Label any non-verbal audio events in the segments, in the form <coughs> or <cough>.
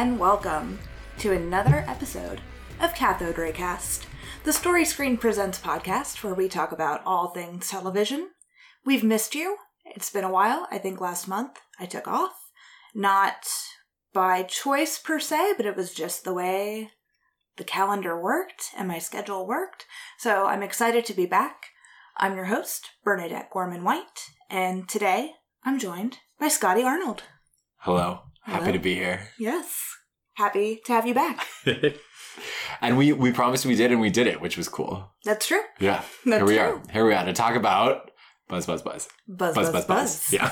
and welcome to another episode of Cathode Ray Cast, the Story Screen Presents podcast where we talk about all things television. We've missed you. It's been a while. I think last month I took off. Not by choice per se, but it was just the way the calendar worked and my schedule worked. So I'm excited to be back. I'm your host, Bernadette Gorman White, and today I'm joined by Scotty Arnold. Hello. Happy to be here. Yes. Happy to have you back. <laughs> and we we promised we did and we did it, which was cool. That's true. Yeah. <laughs> That's here we true. are. Here we are to talk about Buzz Buzz Buzz. Buzz, Buzz buzz, Buzz buzz. Yeah.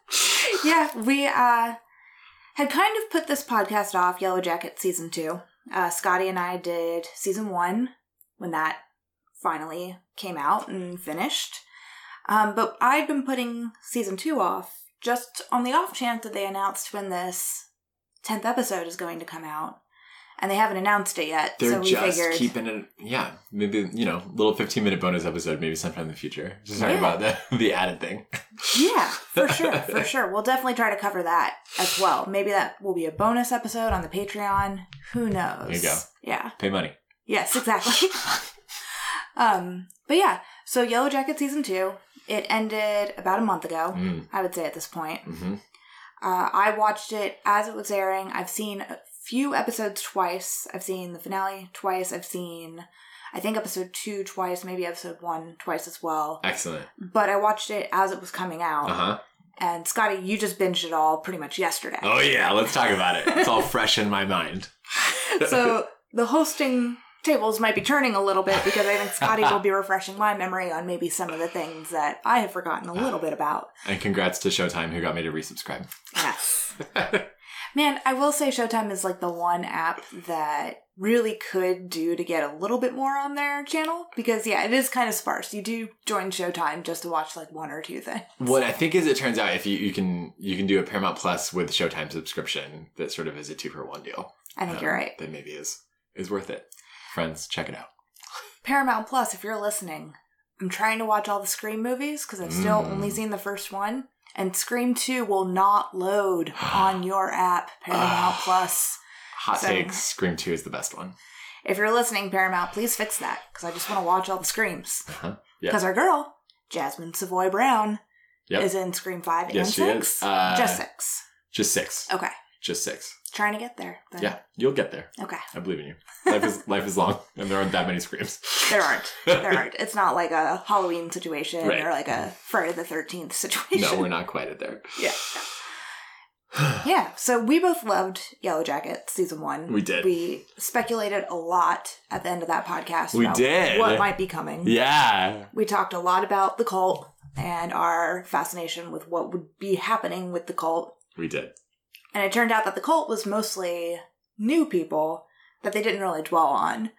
<laughs> yeah, we uh, had kind of put this podcast off, Yellow Jacket season two. Uh, Scotty and I did season one when that finally came out and finished. Um, but I'd been putting season two off just on the off chance that they announced when this 10th episode is going to come out. And they haven't announced it yet. They're so we just figured. keeping it yeah, maybe you know, little fifteen minute bonus episode maybe sometime in the future. Just talking Yeah. about the <laughs> the added thing. Yeah, for <laughs> sure, for sure. We'll definitely try to cover that as well. Maybe that will be a bonus episode on the Patreon. Who knows? There you go. Yeah. Pay money. Yes, exactly. <laughs> um, but yeah, so Yellow Jacket season two. It ended about a month ago, Mm. I would say at this point. hmm Uh, I watched it as it was airing. I've seen a few episodes twice. I've seen the finale twice. I've seen, I think, episode two twice, maybe episode one twice as well. Excellent. But I watched it as it was coming out. Uh-huh. And Scotty, you just binged it all pretty much yesterday. Oh yeah, let's talk about it. It's all fresh in my mind. <laughs> so <laughs> the hosting tables might be turning a little bit because I think Scotty will be <laughs> refreshing my memory on maybe some of the things that I have forgotten a little bit about. And congrats to Showtime who got me to resubscribe. Yes. <laughs> Man, I will say Showtime is like the one app that really could do to get a little bit more on their channel because yeah, it is kind of sparse. You do join Showtime just to watch like one or two things. What I think is it turns out if you, you can you can do a Paramount Plus with Showtime subscription that sort of is a two for one deal. I think um, you're right. That maybe is is worth it. Friends, check it out. Paramount Plus, if you're listening, I'm trying to watch all the Scream movies because I've still Mm. only seen the first one. And Scream 2 will not load <sighs> on your app, Paramount Plus. Hot So- takes, Scream 2 is the best one. If you're listening, Paramount, please fix that because I just want to watch all the Screams. Uh-huh. Yeah. Because our girl, Jasmine Savoy Brown, Yep. is in Scream 5 Yes, and she 6. is. Uh, just 6. Just six. Okay. Just six. Trying to get there. but- Yeah, you'll get there. Okay. I believe in you. Life is life is long, and there aren't that many screams. There aren't. There aren't. <laughs> It's not like a Halloween situation Right. or like a Friday the 13th situation. No, we're not quite at there. Yeah. <sighs> Yeah, so we both loved Yellow Jacket season one. We did. We speculated a lot at the end of that podcast. We about did. What might be coming. yeah. We talked a lot about the cult and our fascination with what would be happening with the cult. We did. And it turned out that the cult was mostly new people that they didn't really dwell on.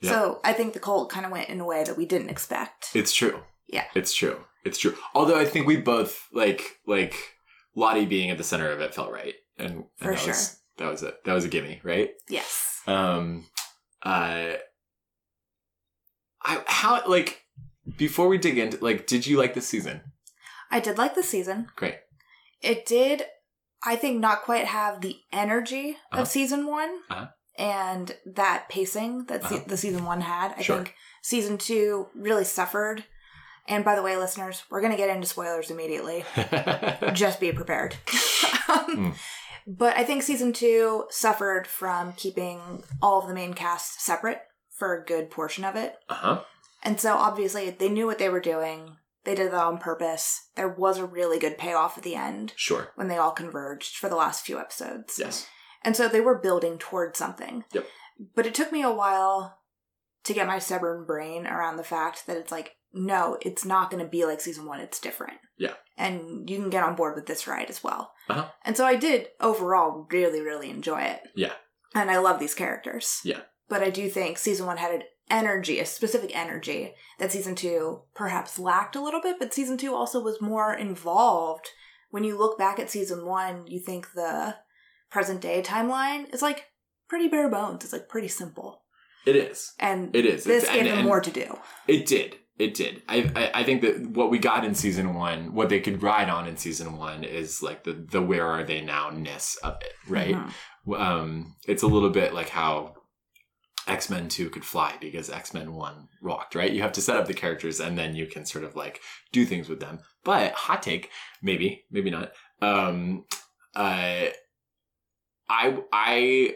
Yeah. So I think the cult kind of went in a way that we didn't expect. It's true. Yeah. It's true. It's true. Although I think we both like like Lottie being at the center of it felt right. And, and For that sure. was that was it. That was a gimme, right? yes. Um uh I how like before we dig into like did you like this season? I did like the season. Great. It did, I think, not quite have the energy Uh-huh. of season one Uh-huh. and that pacing that Uh-huh. the season one had. I Sure. think season two really suffered. And by the way, listeners, we're going to get into spoilers immediately. <laughs> Just be prepared. <laughs> Mm. But I think season two suffered from keeping all of the main cast separate for a good portion of it. uh-huh. And so obviously they knew what they were doing. They did that on purpose. There was a really good payoff at the end Sure. when they all converged for the last few episodes. Yes. And so they were building towards something. Yep. But it took me a while to get my stubborn brain around the fact that it's like, no, it's not going to be like season one. It's different. Yeah. And you can get on board with this ride as well. Uh-huh. And so I did overall really, really enjoy it. Yeah. And I love these characters. Yeah. But I do think season one had an energy, a specific energy that season two perhaps lacked a little bit, but season two also was more involved. When you look back at season one, you think the present day timeline is like pretty bare bones. It's like pretty simple. It is. And It is. this It's- gave and- them and- more to do. It did. It did. I, I I think that what we got in season one, what they could ride on in season one, is like the the where are they now ness of it, right? Mhm. Um, it's a little bit like how X Men Two could fly because X Men One rocked, right? You have to set up the characters and then you can sort of like do things with them. But hot take, maybe, maybe not. Um, uh, I I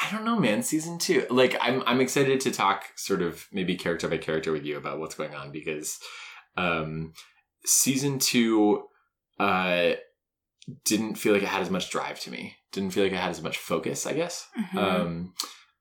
I don't know, man. Season two, like I'm I'm excited to talk sort of maybe character by character with you about what's going on because um, season two uh didn't feel like it had as much drive to me. Didn't feel like it had as much focus, I guess. Mhm. Um,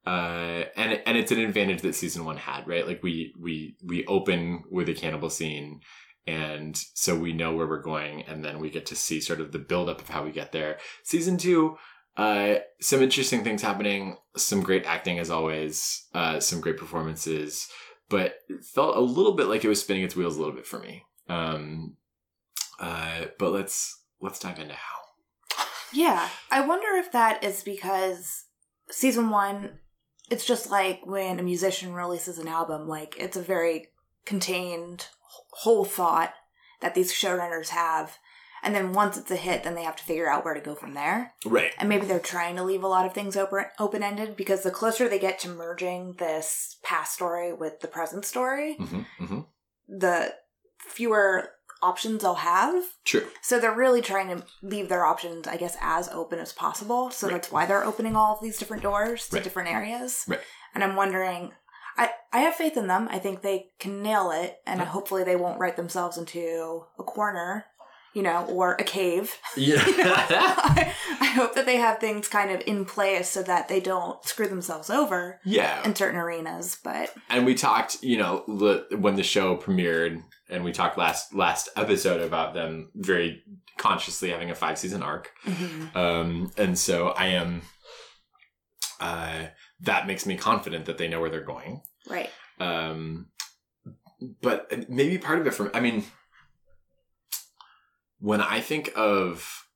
uh, and and it's an advantage that season one had, right? Like we we we open with a cannibal scene, and so we know where we're going, and then we get to see sort of the buildup of how we get there. Season two, uh, some interesting things happening, some great acting as always, uh, some great performances, but felt a little bit like it was spinning its wheels a little bit for me. Um, uh, but let's let's dive into how. Yeah, I wonder if that is because season one, it's just like when a musician releases an album, like it's a very contained whole thought that these showrunners have. And then once it's a hit, then they have to figure out where to go from there. Right. And maybe they're trying to leave a lot of things open open ended because the closer they get to merging this past story with the present story, hmm hmm the fewer options they'll have. True. So they're really trying to leave their options, I guess, as open as possible. So Right. that's why they're opening all of these different doors to Right. different areas. Right. And I'm wondering, I, I have faith in them. I think they can nail it, and Yeah. hopefully they won't write themselves into a corner, you know, or a cave. Yeah. <laughs> I, I hope that they have things kind of in place so that they don't screw themselves over yeah. in certain arenas. But and we talked you know when the show premiered and we talked last last episode about them very consciously having a five season arc um and so i am uh that makes me confident that they know where they're going right. um but maybe part of it from i mean when i think of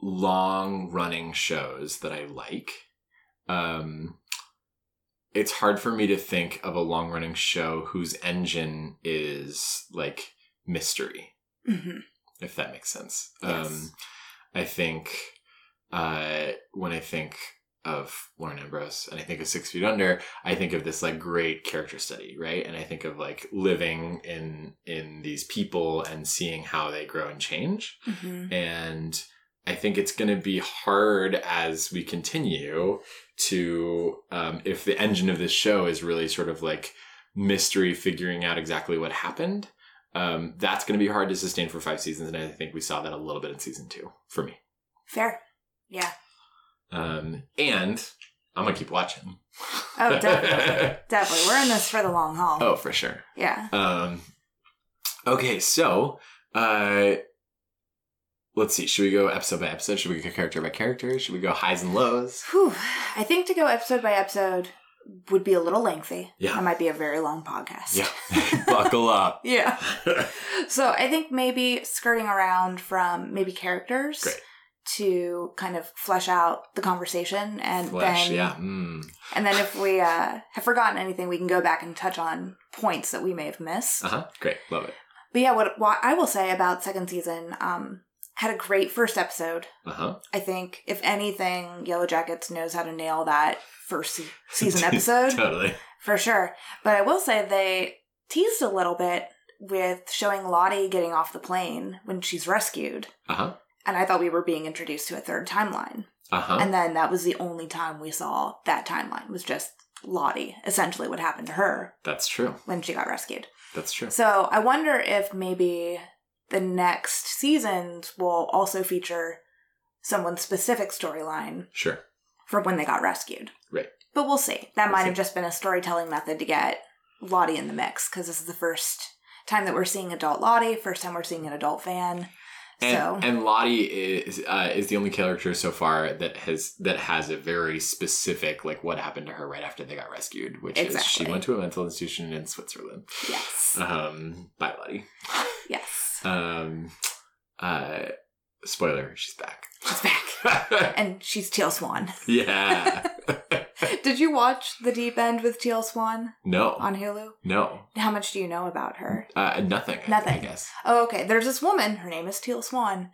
long running shows that i like um it's hard for me to think of a long running show whose engine is like mystery hmm if that makes sense Yes. um i think uh when i think of Lauren Ambrose and I think of Six Feet Under, I think of this like great character study, right? And I think of like living in in these people and seeing how they grow and change. hmm And I think it's going to be hard as we continue to, um, if the engine of this show is really sort of like mystery, figuring out exactly what happened. Um, that's going to be hard to sustain for five seasons, and I think we saw that a little bit in season two for me. Fair. Yeah. Um, and I'm gonna keep watching. Oh, <laughs> definitely. Definitely. We're in this for the long haul. oh, for sure. Yeah. Um, okay, so uh, let's see. Should we go episode by episode? Should we go character by character? Should we go highs and lows? Whew. I think to go episode by episode would be a little lengthy. Yeah. That might be a very long podcast. Yeah, <laughs> buckle up. yeah. <laughs> So I think maybe skirting around from maybe characters Great. To kind of flesh out the conversation and Flesh, then yeah. Mm. and then if we uh, have forgotten anything we can go back and touch on points that we may have missed. Uh huh. Great. Love it. But yeah, what, what I will say about second season um had a great first episode. Uh huh. I think if anything, Yellowjackets knows how to nail that first se- season episode <laughs> totally. for sure. But I will say they teased a little bit with showing Lottie getting off the plane when she's rescued, Uh huh. And I thought we were being introduced to a third timeline. Uh huh. And then that was the only time we saw that timeline was just Lottie, essentially what happened to her That's true. when she got rescued. That's true. So I wonder if maybe the next seasons will also feature someone's specific storyline Sure. from when they got rescued. Right. But we'll see. That We'll might see. have just been a storytelling method to get Lottie in the mix because this is the first time that we're seeing adult Lottie, first time we're seeing an adult Van. And, so and Lottie is uh, is the only character so far that has that has a very specific like what happened to her right after they got rescued, which is she went to a mental institution in Switzerland. yes, Um, bye, Lottie. yes, Um, uh, spoiler: she's back. she's back, <laughs> and she's Teal Swan. yeah. <laughs> <laughs> Did you watch The Deep End with Teal Swan no, on Hulu? no, How much do you know about her? uh, nothing. I- I guess. Oh, okay. There's this woman. Her name is Teal Swan,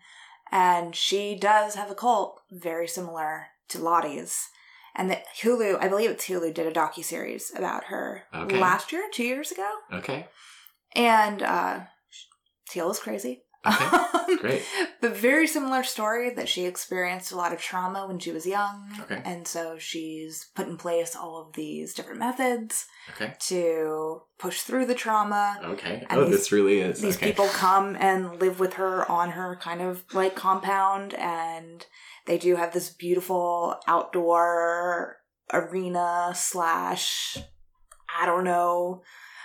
and she does have a cult very similar to Lottie's. And the Hulu, I believe it's Hulu, did a docu series about her Okay. last year, two years ago, Okay. and uh, Teal is crazy. Okay. Great. <laughs> but very similar story that she experienced a lot of trauma when she was young, Okay. and so she's put in place all of these different methods Okay. to push through the trauma. Okay. And oh, these- this really is. these okay. people come and live with her on her kind of like compound and they do have this beautiful outdoor arena slash i don't know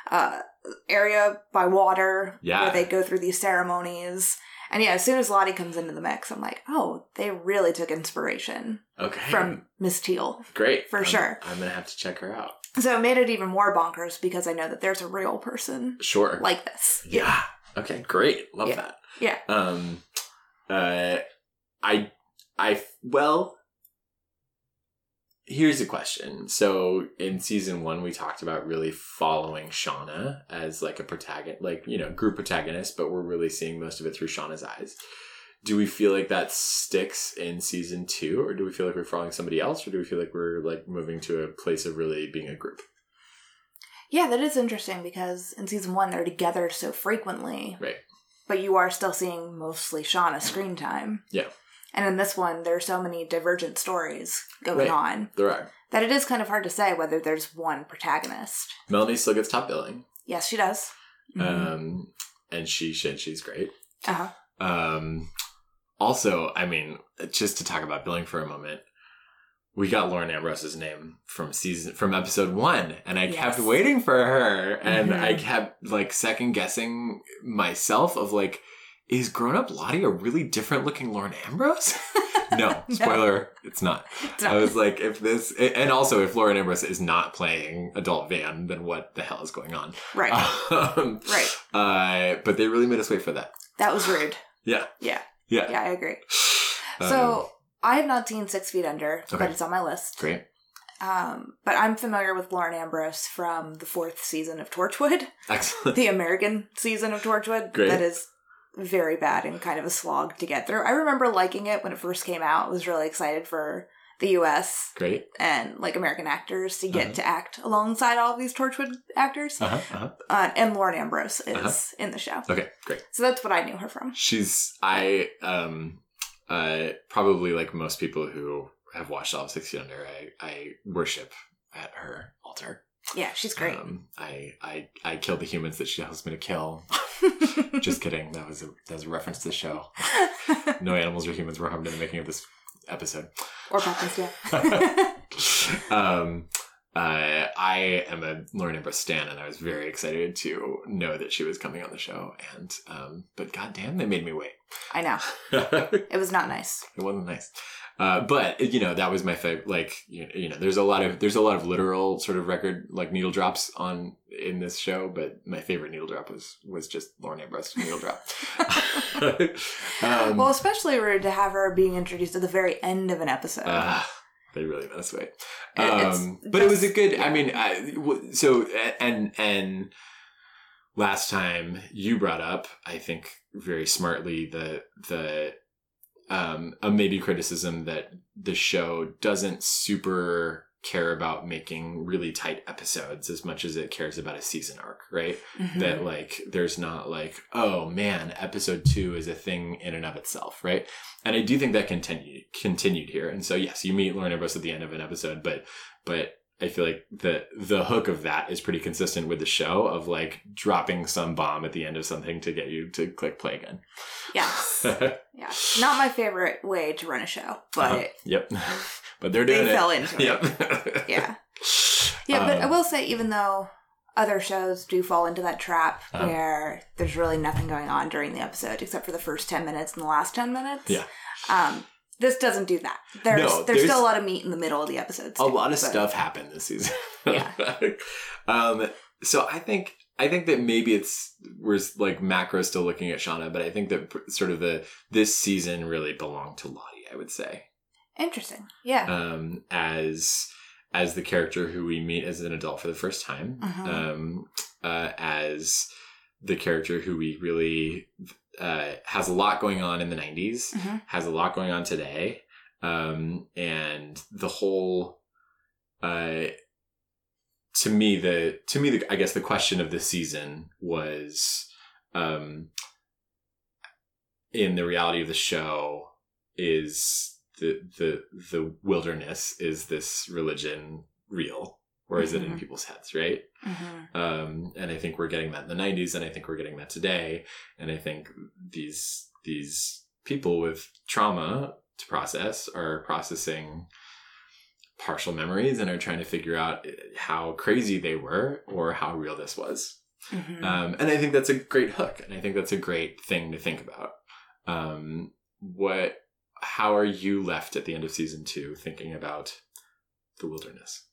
uh area by water Yeah. where they go through these ceremonies and yeah as soon as lottie comes into the mix i'm like oh they really took inspiration Okay. from miss teal Great. for I'm- sure. I'm gonna have to check her out. so it made it even more bonkers because i know that there's a real person Sure. like this Yeah. Okay. Great. Love Yeah. that. Yeah. Um. Uh. I. I. Well. Here's a question. So in season one, we talked about really following Shauna as like a protagonist, like you know, group protagonist, but we're really seeing most of it through Shauna's eyes. Do we feel like that sticks in season two, or do we feel like we're following somebody else, or do we feel like we're like moving to a place of really being a group? Yeah, that is interesting because in season one they're together so frequently. Right. But you are still seeing mostly Shauna screen time. Yeah. And in this one, there are so many divergent stories going Right. on There are. that it is kind of hard to say whether there's one protagonist. Melanie still gets top billing. Yes, she does. Mhm. um, and she should. She's great. uh-huh. Um, also, I mean, just to talk about billing for a moment, we got Lauren Ambrose's name from season from episode one, and I kept waiting for her, and Mhm. I kept like second guessing myself of like, is grown up Lottie a really different looking Lauren Ambrose? <laughs> no, spoiler, it's not. It's I was like, if this, and also if Lauren Ambrose is not playing adult Van, then what the hell is going on? right. Um, right. uh, but they really made us wait for that. That was rude. Yeah. Yeah. Yeah. Yeah, I agree. <sighs> Um, so I have not seen Six Feet Under, Okay. but it's on my list. great. Um, but I'm familiar with Lauren Ambrose from the fourth season of Torchwood. Excellent. <laughs> the American season of Torchwood Great. that is very bad and kind of a slog to get through. I remember liking it when it first came out. I was really excited for the US Great. and like American actors to get Uh-huh. to act alongside all of these Torchwood actors. Uh huh. Uh-huh. Uh, and Lauren Ambrose is Uh-huh. in the show. Okay. Great. So that's what I knew her from. She's I um uh probably like most people who have watched all of Six Feet Under, I I worship at her altar. Yeah, she's great. Um, I I I kill the humans that she tells me to kill. <laughs> Just kidding. That was a that was a reference to the show. <laughs> No animals or humans were harmed in the making of this episode. or yeah. <laughs> um, uh, I am a Lauren Ambrose stan, and I was very excited to know that she was coming on the show. And um, but goddamn, they made me wait. I know. It was not nice. It wasn't nice. Uh, but you know that was my favorite. Like you you know, there's a lot of there's a lot of literal sort of record like needle drops on in this show. But my favorite needle drop was was just Lauren Ambrose needle drop. <laughs> um, well, especially rude to have her being introduced at the very end of an episode. Ah, they really wait. It- Um, but it was a good. yeah. I mean, I, so and and last time you brought up, I think very smartly the the um a maybe criticism that the show doesn't super care about making really tight episodes as much as it cares about a season arc, right? Mhm. that like there's not like oh man episode two is a thing in and of itself right and i do think that continued continued here and so yes you meet lauren ambrose at the end of an episode but but i feel like the the hook of that is pretty consistent with the show of like dropping some bomb at the end of something to get you to click play again Yes. <laughs> Yeah. Not my favorite way to run a show, but Uh-huh. yep <laughs> but they're they doing it fell into it. yep Yeah. <laughs> Yeah, but I Um, will say, even though other shows do fall into that trap Uh-huh. where there's really nothing going on during the episode except for the first 10 minutes and the last 10 minutes. Yeah. Um, this doesn't do that. There's, No, there's, there's- still a lot of meat in the middle of the episodes. a too, lot of but- stuff happened this season. Yeah. <laughs> um. So I think I think that maybe it's we're like macro still looking at Shauna, but I think that sort of the this season really belonged to Lottie. I would say Interesting. Yeah. um, as as the character who we meet as an adult for the first time, Mhm. um, uh, as the character who we really uh, has a lot going on in the 90s, Mhm. has a lot going on today, um, and the whole. Uh, to me, the to me, the, I guess the question of the season was, um, in the reality of the show, is the the the wilderness is this religion real or is it in Mhm. people's heads right Mhm. um and i think we're getting that in the 90s and i think we're getting that today and i think these these people with trauma to process are processing partial memories and are trying to figure out how crazy they were or how real this was Mhm. um, and I think that's a great hook, and I think that's a great thing to think about. Um, what? How are you left at the end of season two thinking about the wilderness?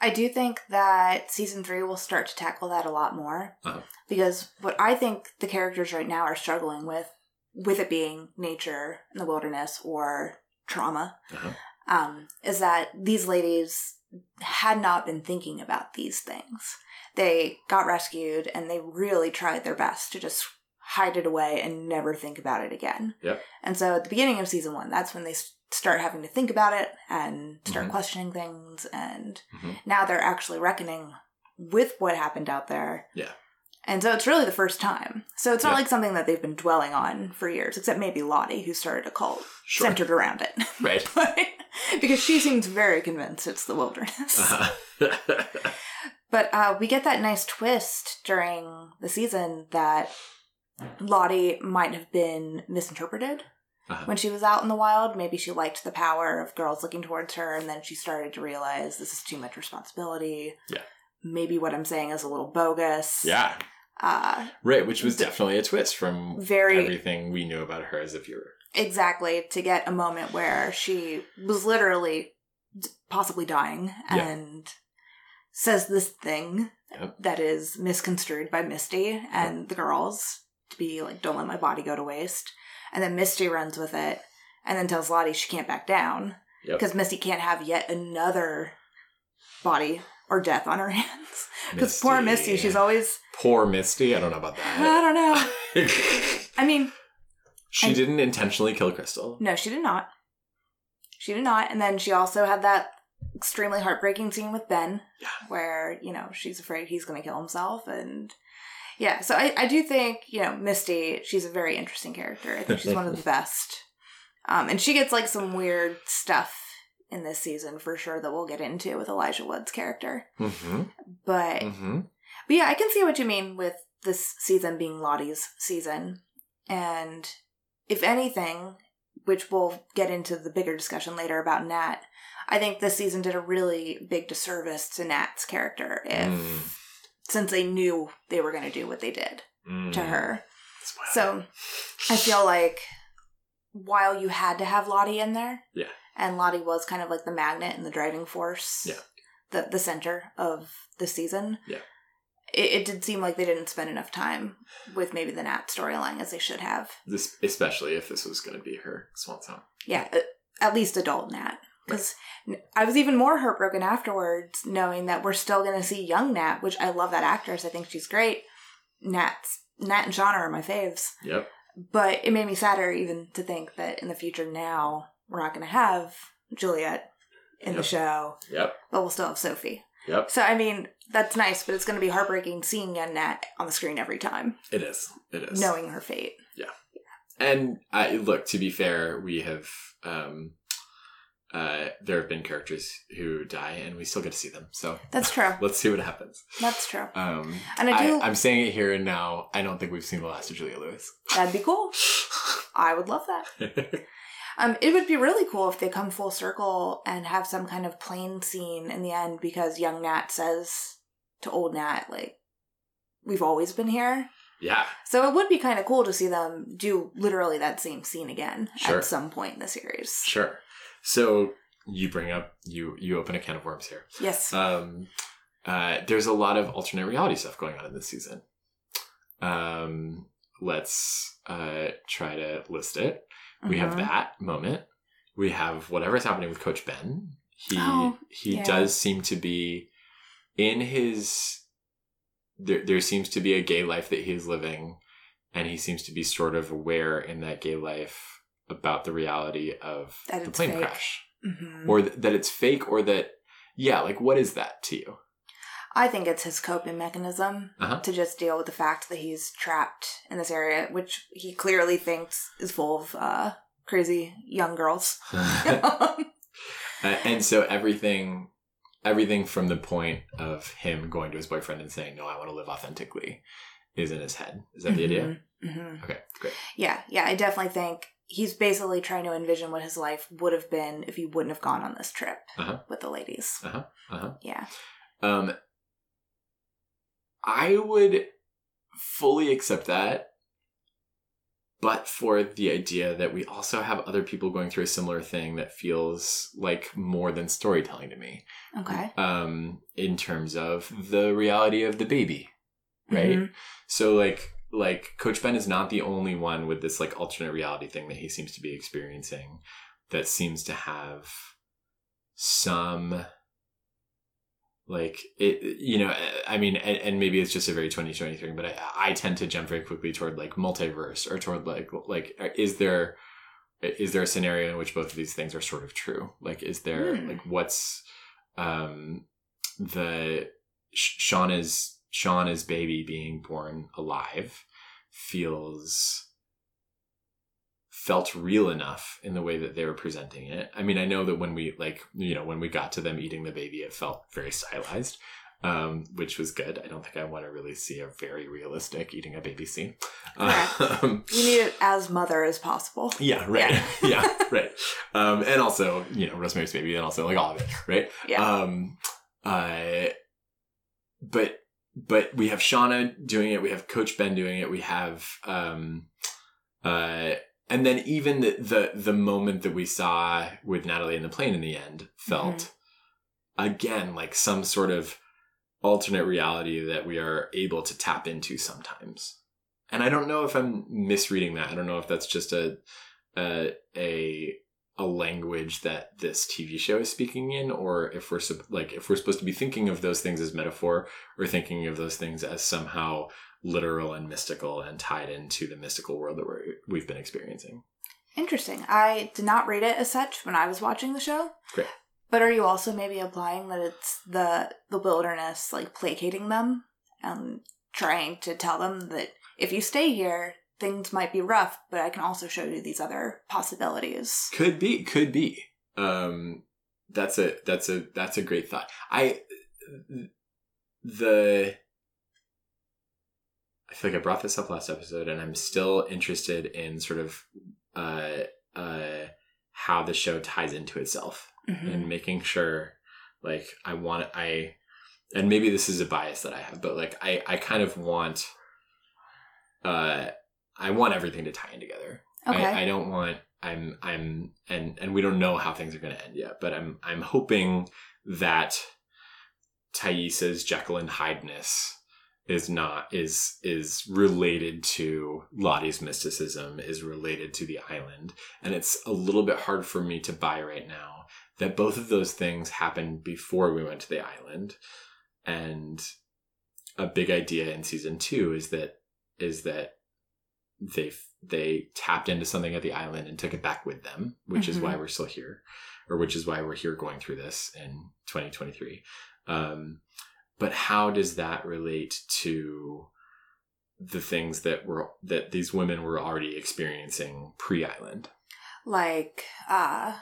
I do think that season three will start to tackle that a lot more Uh-huh. because what I think the characters right now are struggling with, with it being nature in the wilderness or trauma, Uh-huh. um, is that these ladies had not been thinking about these things. They got rescued and they really tried their best to just hide it away and never think about it again. Yep. And so at the beginning of season one, that's when they start having to think about it and start Mhm. questioning things. And Mhm. now they're actually reckoning with what happened out there. Yeah. And so it's really the first time. So it's not Yeah. like something that they've been dwelling on for years, except maybe Lottie, who started a cult Sure. centered around it. <laughs> Right. because she seems very convinced it's the wilderness. Uh-huh. <laughs> But uh, we get that nice twist during the season that Lottie might have been misinterpreted Uh-huh. when she was out in the wild. Maybe she liked the power of girls looking towards her, and then she started to realize this is too much responsibility. Yeah. Maybe what I'm saying is a little bogus. yeah. Uh, Right. Which was definitely a twist from very everything we knew about her as a viewer. exactly to get a moment where she was literally possibly dying Yeah. and says this thing Yep. that is misconstrued by Misty and the girls to be like, don't let my body go to waste. And then Misty runs with it and then tells Lottie she can't back down Yep. because Misty can't have yet another body or death on her <laughs> hands. Because poor Misty, she's always, poor Misty. I don't know about that. I don't know. <laughs> I mean, she And- didn't intentionally kill Crystal. No, she did not. She did not. And then she also had that extremely heartbreaking scene with Ben, Yeah. where, you know, she's afraid he's going to kill himself. And yeah, so I, I do think, you know, Misty, she's a very interesting character. I think she's one of the best. Um, and she gets like some weird stuff in this season for sure that we'll get into with Elijah Wood's character. Mm-hmm. But Mm-hmm. but yeah, I can see what you mean with this season being Lottie's season. And if anything, which we'll get into the bigger discussion later about Nat, I think this season did a really big disservice to Nat's character if Mm. Since they knew they were going to do what they did Mm. to her. So I feel like while you had to have Lottie in there, Yeah. and Lottie was kind of like the magnet and the driving force, Yeah. the the center of the season. Yeah. It, it did seem like they didn't spend enough time with maybe the Nat storyline as they should have. This, especially if this was going to be her swan song. Yeah, at least adult Nat. Because I was even more heartbroken afterwards, knowing that we're still going to see young Nat, which I love that actress. I think she's great. Nat's Nat and Shauna are my faves. Yep. But it made me sadder even to think that in the future now we're not going to have Juliette in the show, Yep. but we'll still have Sophie. Yep. So I mean, that's nice, but it's going to be heartbreaking seeing young Nat on the screen every time, It is. It is. knowing her fate. Yeah. And I look, to be fair, we have um uh there have been characters who die and we still get to see them. So That's true. <laughs> let's see what happens. That's true. Um And I do. I, am saying it here and now. I don't think we've seen the last of Juliette Lewis. that'd be cool. <laughs> I would love that. <laughs> Um, it would be really cool if they come full circle and have some kind of plane scene in the end because young Nat says to old Nat, like, we've always been here. yeah. So it would be kind of cool to see them do literally that same scene again Sure. at some point in the series. Sure. So you bring up you you open a can of worms here. Yes. Um, uh, there's a lot of alternate reality stuff going on in this season. Um, let's uh, try to list it. We have Mhm. that moment. We have whatever's happening with Coach Ben he Oh, he yeah. does seem to be in his there there seems to be a gay life that he is living and he seems to be sort of aware in that gay life about the reality of That the plane fake. crash. Hmm or th- that it's fake or that yeah like what is that to you? I think it's his coping mechanism Uh-huh. to just deal with the fact that he's trapped in this area, which he clearly thinks is full of uh, crazy young girls. <laughs> Uh, and so everything everything from the point of him going to his boyfriend and saying no i want to live authentically is in his head. Is that the idea? Hmm okay great. Yeah, yeah, I definitely think he's basically trying to envision what his life would have been if he wouldn't have gone on this trip Uh-huh. with the ladies. uh-huh uh-huh Yeah. um i would fully accept that but for the idea that we also have other people going through a similar thing that feels like more than storytelling to me Okay. um in terms of the reality of the baby right Mhm. So like like Coach Ben is not the only one with this like alternate reality thing that he seems to be experiencing that seems to have some like it you know I mean and, and maybe it's just a very 2023 but I, I tend to jump very quickly toward like multiverse or toward like like is there is there a scenario in which both of these things are sort of true like is there Hmm. like what's um the Sh- Shauna's Shauna's baby being born alive feels felt real enough in the way that they were presenting it. I mean, I know that when we like, you know, when we got to them eating the baby, it felt very stylized, um, which was good. I don't think I want to really see a very realistic eating a baby scene. Um, <laughs> You need it as mother as possible. yeah, right. Yeah. <laughs> Yeah, right. Um, and also, you know, Rosemary's Baby, and also like all of it, right? Yeah. Um, uh, but but we have Shauna doing it. We have Coach Ben doing it. We have um, uh, and then even the the the moment that we saw with Natalie in the plane in the end felt again like some sort of alternate reality that we are able to tap into sometimes. And I don't know if I'm misreading that. I don't know if that's just a a a, a language that this TV show is speaking in, or if we're like if we're supposed to be thinking of those things as metaphor, or thinking of those things as somehow literal and mystical and tied into the mystical world that we're, we've been experiencing. Interesting. I did not read it as such when I was watching the show. Great. But are you also maybe implying that it's the the wilderness like placating them and trying to tell them that if you stay here, things might be rough, but I can also show you these other possibilities. Could be, could be. Um, that's a that's a that's a great thought. I the I feel like I brought this up last episode, and I'm still interested in sort of uh uh how the show ties into itself Mhm. and making sure like I want I and maybe this is a bias that I have, but like I I kind of want uh I want everything to tie in together. Okay. I, I don't want I'm I'm and and we don't know how things are going to end yet, but I'm I'm hoping that Taissa's Jekyll and Hyde-ness is not is is related to Lottie's mysticism, is related to the island, and it's a little bit hard for me to buy right now that both of those things happened before we went to the island, and a big idea in season two is that is that they they tapped into something at the island and took it back with them, which is Mhm. why we're still here, or which is why we're here going through this in 2023. Um, but how does that relate to the things that were that these women were already experiencing pre-island? like uh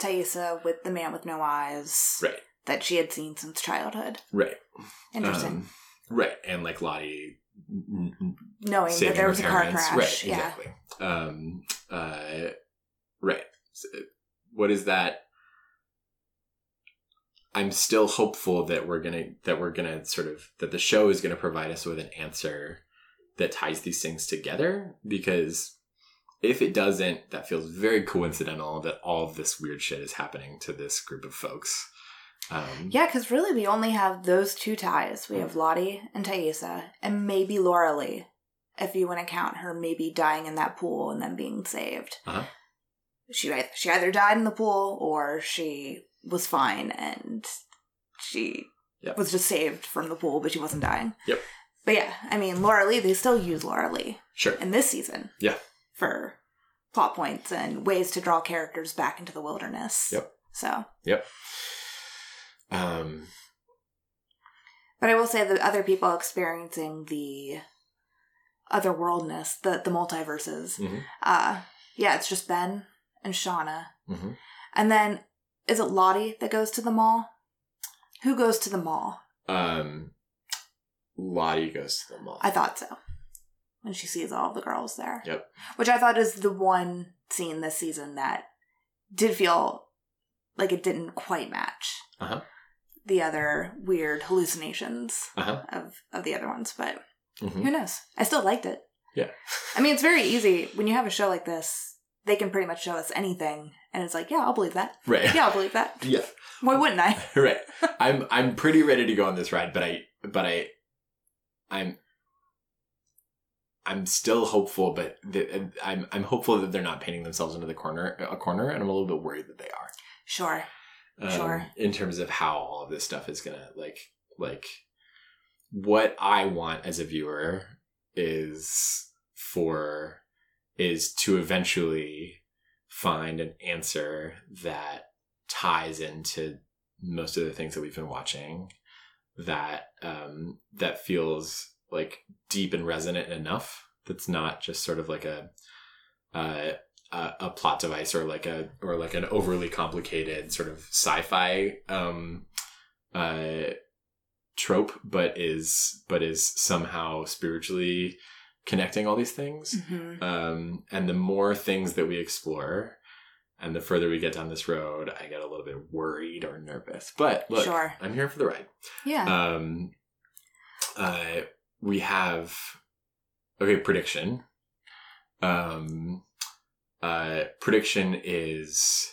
Taissa with the man with no eyes Right, that she had seen since childhood. right, Interesting. Um, right, and like Lottie Knowing that there was a car parents. crash. Right, yeah. exactly. Um, uh, right. So, what is that? I'm still hopeful that we're gonna that we're gonna sort of that the show is gonna provide us with an answer that ties these things together because if it doesn't, that feels very coincidental that all of this weird shit is happening to this group of folks. Um, Yeah, because really we only have those two ties. We have Lottie and Taissa, and maybe Laura Lee, if you want to count her maybe dying in that pool and then being saved. Uh-huh. She she either died in the pool or she was fine and she Yep. was just saved from the pool, but she wasn't dying. Yep. But yeah, I mean, Laura Lee, they still use Laura Lee Sure. in this season. Yeah. For plot points and ways to draw characters back into the wilderness. Yep. So, Um, but I will say the other people experiencing the otherworldness, the the multiverses, mhm, uh, yeah, it's just Ben and Shauna. mhm. And then is it Lottie that goes to the mall? Who goes to the mall? Um, Lottie goes to the mall. I thought so. When she sees all the girls there. Yep. Which I thought is the one scene this season that did feel like it didn't quite match Uh-huh. The other weird hallucinations Uh-huh. of, of the other ones. But Mhm. who knows? I still liked it. Yeah. I mean, it's very easy when you have a show like this. They can pretty much show us anything, and it's like, yeah, I'll believe that. Right. Yeah, I'll believe that. Yeah. Why wouldn't I? <laughs> right. I'm I'm pretty ready to go on this ride, but I but I I'm I'm still hopeful, but the, I'm I'm hopeful that they're not painting themselves into the corner a corner, and I'm a little bit worried that they are. Sure. Um, Sure. In terms of how all of this stuff is gonna like like what I want as a viewer is for is to eventually find an answer that ties into most of the things that we've been watching that um that feels like deep and resonant enough that's not just sort of like a uh a, a plot device or like a or like an overly complicated sort of sci-fi um uh trope but is but is somehow spiritually connecting all these things. Hmm um and the more things that we explore and the further we get down this road i get a little bit worried or nervous. But look Sure. i'm here for the ride. Yeah. um uh we have okay prediction. Um uh prediction is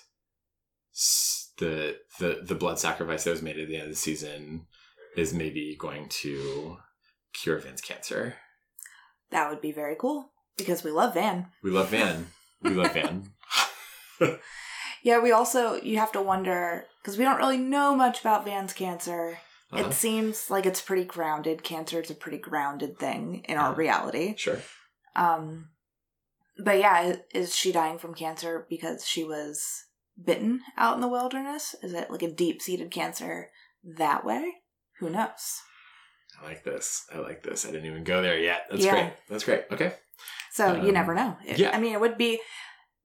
the the the blood sacrifice that was made at the end of the season is maybe going to cure Van's cancer. that would be very cool because we love Van. We love Van. We love <laughs> Van. Yeah, we also you have to wonder because we don't really know much about Van's cancer. Uh-huh. It seems like it's pretty grounded. Cancer is a pretty grounded thing in our Uh-huh. reality. Sure. Um, but yeah, is she dying from cancer because she was bitten out in the wilderness? Is it like a deep seated cancer that way? Who knows? I like this. I like this. I didn't even go there yet. That's Yeah. great. That's great. Okay. So you Um, never know. It- yeah. I mean, it would be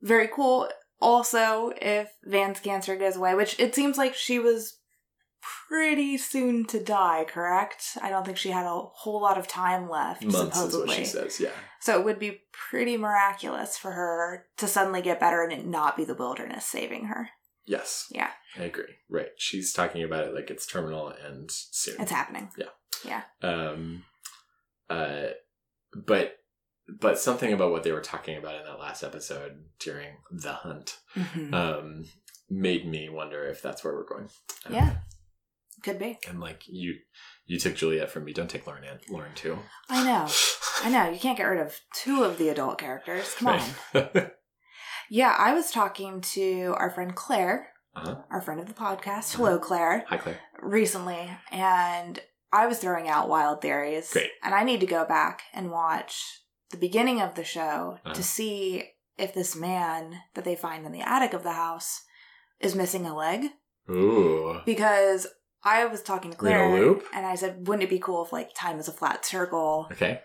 very cool also if Van's cancer goes away, which it seems like she was pretty soon to die, correct? I don't think she had a whole lot of time left, Months supposedly. is what she says. Yeah. So it would be pretty miraculous for her to suddenly get better and it not be the wilderness saving her. Yes. Yeah. I agree. Right. She's talking about it like it's terminal and soon. It's happening. Yeah. Yeah. Um uh but but something about what they were talking about in that last episode during the hunt Mhm. um made me wonder if that's where we're going Yeah. Could be. and like you you took juliette from me don't take lauren and lauren too I know. <laughs> I know. You can't get rid of two of the adult characters. Come on. <laughs> Yeah, I was talking to our friend Claire, uh-huh. our friend of the podcast. Hello, Claire. hi claire Recently, and I was throwing out wild theories. Great. And I need to go back and watch the beginning of the show Uh-huh. to see if this man that they find in the attic of the house is missing a leg. ooh Because I was talking to We're in a Claire, loop? and I said, wouldn't it be cool if like time is a flat circle? okay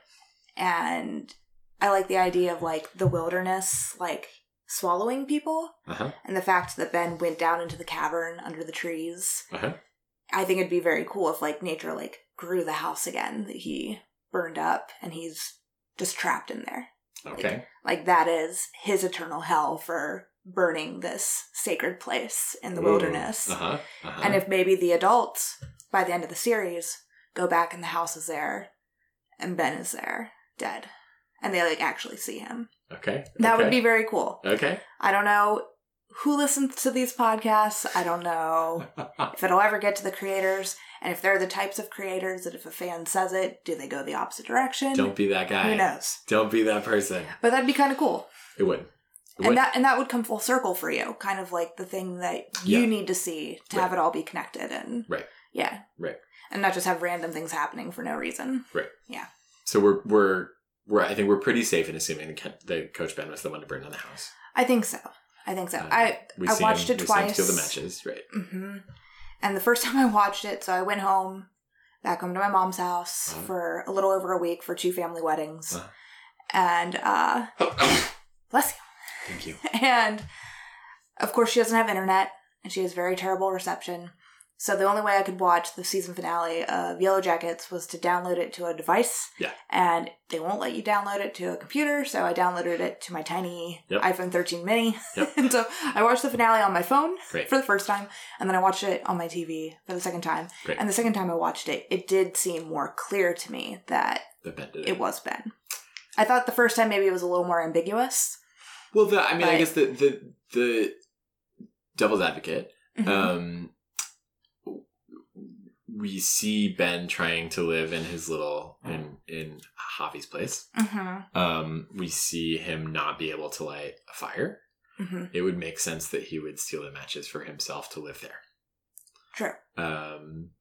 And I like the idea of like the wilderness, like swallowing people, uh-huh and the fact that Ben went down into the cavern under the trees. uh-huh I think it'd be very cool if like nature like grew the house again that he burned up, and he's just trapped in there. okay Like that is his eternal hell for burning this sacred place in the Ooh. wilderness. uh-huh uh-huh And if maybe the adults, by the end of the series, go back and the house is there and Ben is there, dead. And they like actually see him. okay That would be very cool. okay I don't know who listens to these podcasts. I don't know <laughs> if it'll ever get to the creators. And if they're the types of creators that if a fan says it, do they go the opposite direction? don't be that guy Who knows? don't be that person But that'd be kind of cool. it would What- And that and that would come full circle for you, kind of like the thing that you Yeah. need to see to have it all be connected and Right. Yeah. Right. And not just have random things happening for no reason. Right. Yeah. So we're we're we're I think we're pretty safe in assuming that, Coach Ben was the one to burn down the house. I think so. I think so. Uh, I We I watched him, it twice. steal the matches, right? hmm And the first time I watched it, so I went home, back home to my mom's house Uh-huh. for a little over a week for two family weddings. Uh-huh. And uh <coughs> bless you. Thank you. <laughs> And of course she doesn't have internet and she has very terrible reception. So the only way I could watch the season finale of Yellowjackets was to download it to a device. Yeah. And they won't let you download it to a computer, so I downloaded it to my tiny Yep. iPhone 13 mini. Yep. and <laughs> so I watched the finale on my phone Great. for the first time, and then I watched it on my TV for the second time. Great. And the second time I watched it, it did seem more clear to me that Ben did it was Ben. I thought the first time maybe it was a little more ambiguous. Well, the I mean, I guess the the the devil's advocate. Mhm. Um, we see Ben trying to live in his little in in Javi's place. Mhm. Um, we see him not be able to light a fire. Mhm. It would make sense that he would steal the matches for himself to live there. True. um,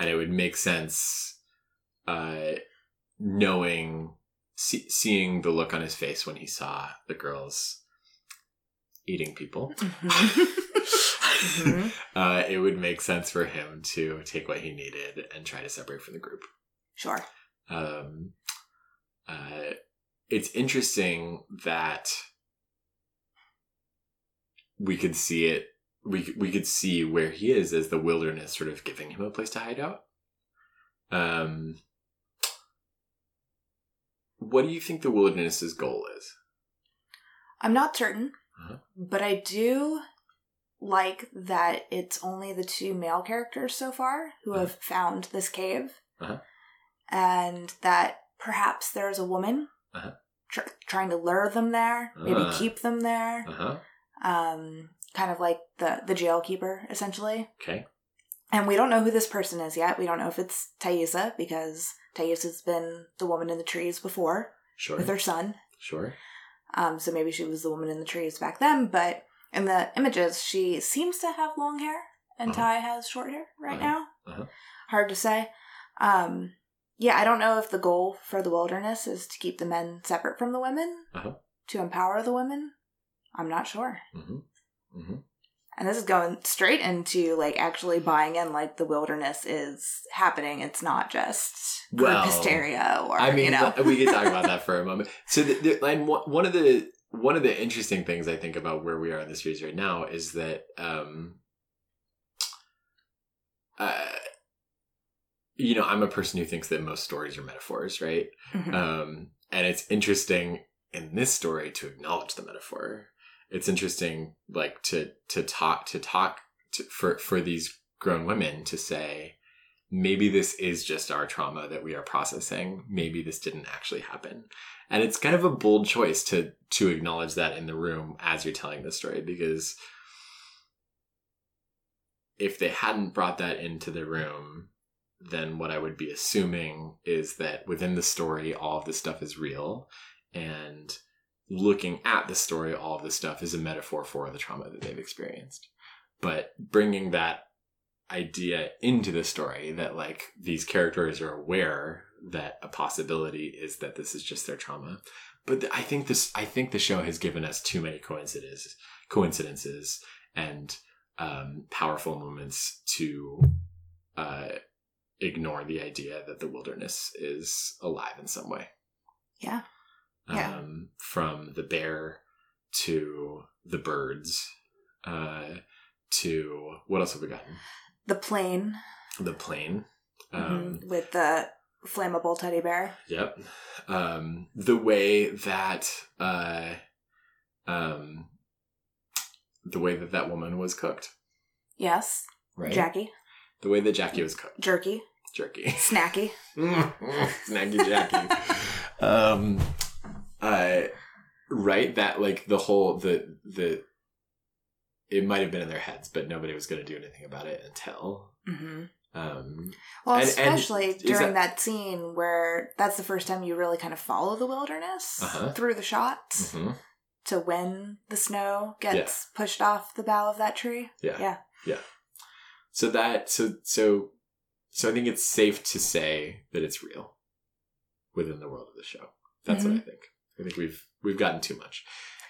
and it would make sense uh, knowing see, seeing the look on his face when he saw the girls eating people <laughs> Mhm. <laughs> uh, it would make sense for him to take what he needed and try to separate from the group Sure. um, uh, it's interesting that we could see it we, we could see where he is as the wilderness sort of giving him a place to hide out um, what do you think the wilderness's goal is I'm not certain, Uh-huh. but I do like that it's only the two male characters so far who Uh-huh. have found this cave, Uh-huh. and that perhaps there's a woman Uh-huh. tr- trying to lure them there, maybe Ah. keep them there, uh-huh um, kind of like the the jail keeper essentially. okay And we don't know who this person is yet. We don't know if it's Taissa because Taissa's been the woman in the trees before sure with her son. sure Um, so maybe she was the woman in the trees back then, but in the images, she seems to have long hair, and Uh-huh. Ty has short hair right Uh-huh. now. Uh-huh. Hard to say. Um, yeah, I don't know if the goal for the wilderness is to keep the men separate from the women, Uh-huh. to empower the women. I'm not sure. mm-hmm. Mm-hmm. And this is going straight into like actually buying in like the wilderness is happening. It's not just group Well, hysteria or I mean, you know. we could talk about that <laughs> for a moment. So, the, the, and one of the one of the interesting things I think about where we are in the series right now is that, um, uh, you know, I'm a person who thinks that most stories are metaphors, right? Mhm. Um, and it's interesting in this story to acknowledge the metaphor. It's interesting, like to to talk to talk to, for for these grown women to say, maybe this is just our trauma that we are processing. Maybe this didn't actually happen, and it's kind of a bold choice to to acknowledge that in the room as you're telling the story because if they hadn't brought that into the room then what I would be assuming is that within the story, all of this stuff is real. And looking at the story, all of this stuff is a metaphor for the trauma that they've experienced. But bringing that idea into the story that, like, these characters are aware that a possibility is that this is just their trauma. But I think this, I think the show has given us too many coincidences, coincidences and um, powerful moments to uh, ignore the idea that the wilderness is alive in some way. Yeah. Yeah. Um, from the bear to the birds uh, to what else have we gotten? the plane The plane. Um, mhm, with the flammable teddy bear. Yep. Um, the way that uh, um, the way that that woman was cooked, Yes. right? Jackie. The way that Jackie was cooked, Jerky. jerky. Snacky. <laughs> Snacky Jackie. <laughs> um, uh, right. That like the whole the the. It might have been in their heads, but nobody was going to do anything about it until. hmm Um, Well, And- and especially is during that- that... scene where that's the first time you really kind of follow the wilderness Uh-huh. through the shots. mhm. to when the snow gets pushed off the bough of that tree. Yeah. Yeah. So that so so so I think it's safe to say that it's real within the world of the show. That's what I think. I think we've we've gotten too much.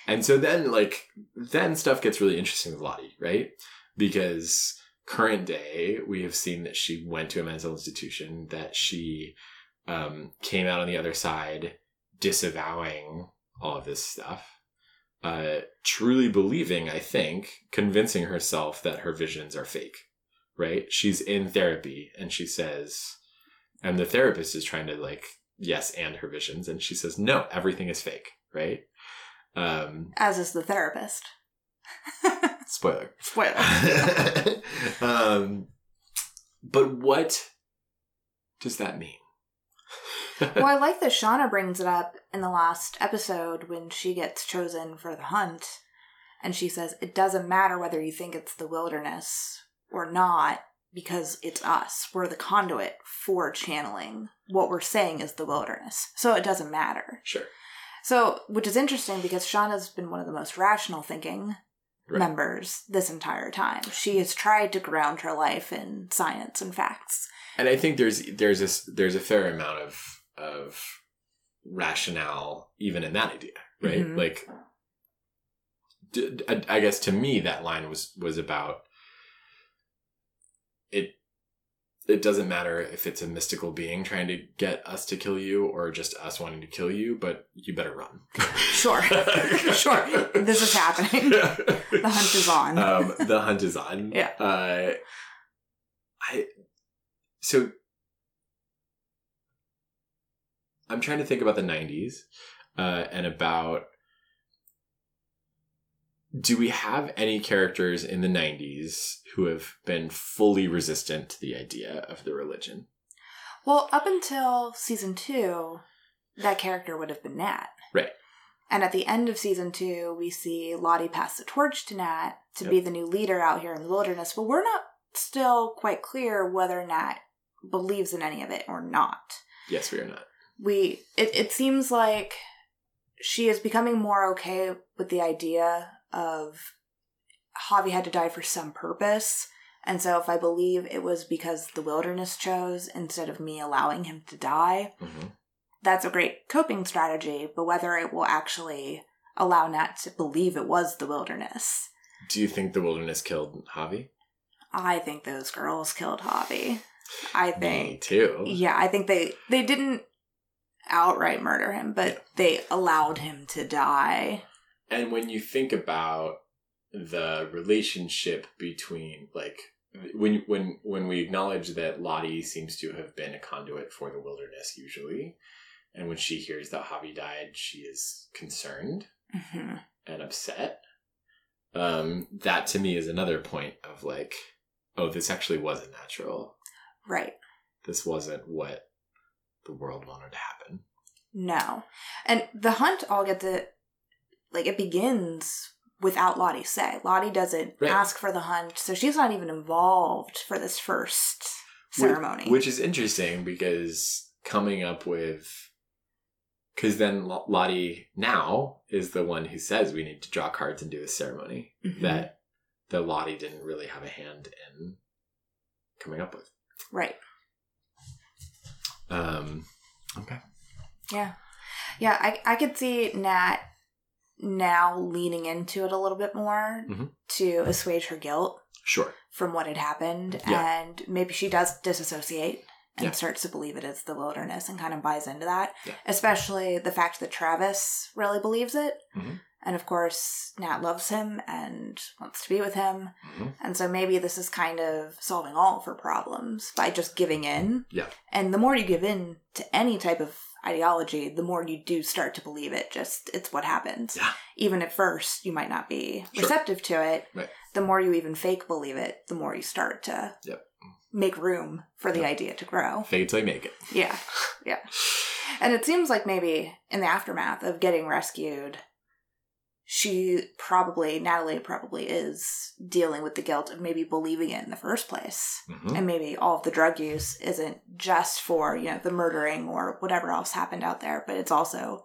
And so then like then stuff gets really interesting with Lottie, right? Because current day we have seen that she went to a mental institution, that she um, came out on the other side disavowing all of this stuff. Uh, truly believing, I think, convincing herself that her visions are fake, right? She's in therapy and she says, and the therapist is trying to like, yes, and her visions. And she says, no, everything is fake, right? Um, As is the therapist. <laughs> spoiler. Spoiler. <laughs> um, but what does that mean? <laughs> well, I like that Shauna brings it up in the last episode when she gets chosen for the hunt. And she says, It doesn't matter whether you think it's the wilderness or not, because it's us. We're the conduit for channeling. What we're saying is the wilderness. So it doesn't matter. Sure. So, which is interesting because Shauna's been one of the most rational thinking Right. members this entire time. She has tried to ground her life in science and facts. and I think there's there's this there's a fair amount of of rationale even in that idea, right? Mhm. Like, d- d- I I guess to me that line was was about it. It doesn't matter if it's a mystical being trying to get us to kill you or just us wanting to kill you, but you better run. <laughs> Sure. <laughs> Sure. This is happening. The hunt is on. um, the hunt is on. Yeah. Uh, I so I'm trying to think about the '90s uh, and about do we have any characters in the '90s who have been fully resistant to the idea of the religion? Well, up until season two, that character would have been Nat. Right. And at the end of season two, we see Lottie pass the torch to Nat to Yep. be the new leader out here in the wilderness, but we're not still quite clear whether Nat believes in any of it or not. Yes, we are not. We it, it seems like she is becoming more okay with the idea of Javi had to die for some purpose. And so if I believe it was because the wilderness chose instead of me allowing him to die, hmm that's a great coping strategy, but whether it will actually allow Nat to believe it was the wilderness, Do you think the wilderness killed Javi? I think those girls killed Javi. I Me think, too. yeah, I think they they didn't outright murder him, but they allowed him to die. And when you think about the relationship between like when when when we acknowledge that Lottie seems to have been a conduit for the wilderness usually, and when she hears that Javi died, she is concerned hmm and upset. Um, that to me is another point of like, oh, this actually wasn't natural. Right. This wasn't what the world wanted to happen. No. And the hunt all get it like it begins without Lottie's say. Lottie doesn't Right. ask for the hunt, so she's not even involved for this first ceremony. Which, which is interesting because coming up with. Because then Lottie now is the one who says we need to draw cards and do a ceremony Mhm. that that Lottie didn't really have a hand in coming up with. right. Um, okay. Yeah. Yeah, I I could see Nat now leaning into it a little bit more Mhm. to assuage her guilt Sure. from what had happened Yeah. and maybe she does disassociate and Yeah. starts to believe it is the wilderness and kind of buys into that Yeah. especially the fact that travis really believes it Mhm. and of course nat loves him and wants to be with him Mhm. and so maybe this is kind of solving all of her problems by just giving in Yeah. and the more you give in to any type of ideology the more you do start to believe it just it's what happens Yeah. even at first you might not be Sure. receptive to it Right. the more you even fake believe it the more you start to Yep. make room for the Yep. idea to grow Fake till you make it. yeah yeah and it seems like maybe in the aftermath of getting rescued she probably natalie probably is dealing with the guilt of maybe believing it in the first place Mhm. and maybe all of the drug use isn't just for you know the murdering or whatever else happened out there but it's also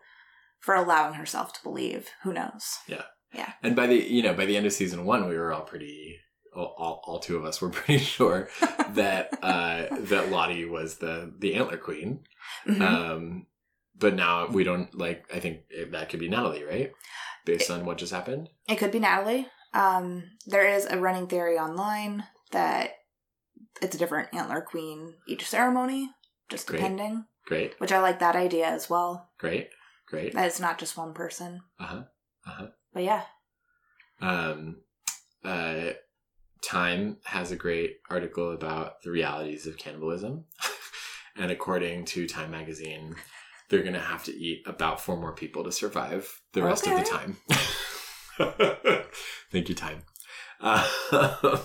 for allowing herself to believe. Who knows? Yeah, yeah. And by the you know by the end of season one, we were all pretty all, all, two of us were <laughs> pretty sure <laughs> that uh, that Lottie was the the antler queen. Mhm. Um, but now we don't like. I think that could be Natalie, right? Based on what just happened. It could be Natalie. Um, there is a running theory online that it's a different antler queen each ceremony, just Great. depending. Great, Which I like that idea as well. great, great. That it's not just one person. Uh huh. Uh huh. But yeah, Um, uh, Time has a great article about the realities of cannibalism. <laughs> and according to Time magazine, they're going to have to eat about four more people to survive the rest of the time. <laughs> Thank you, Time. Uh, <laughs> uh,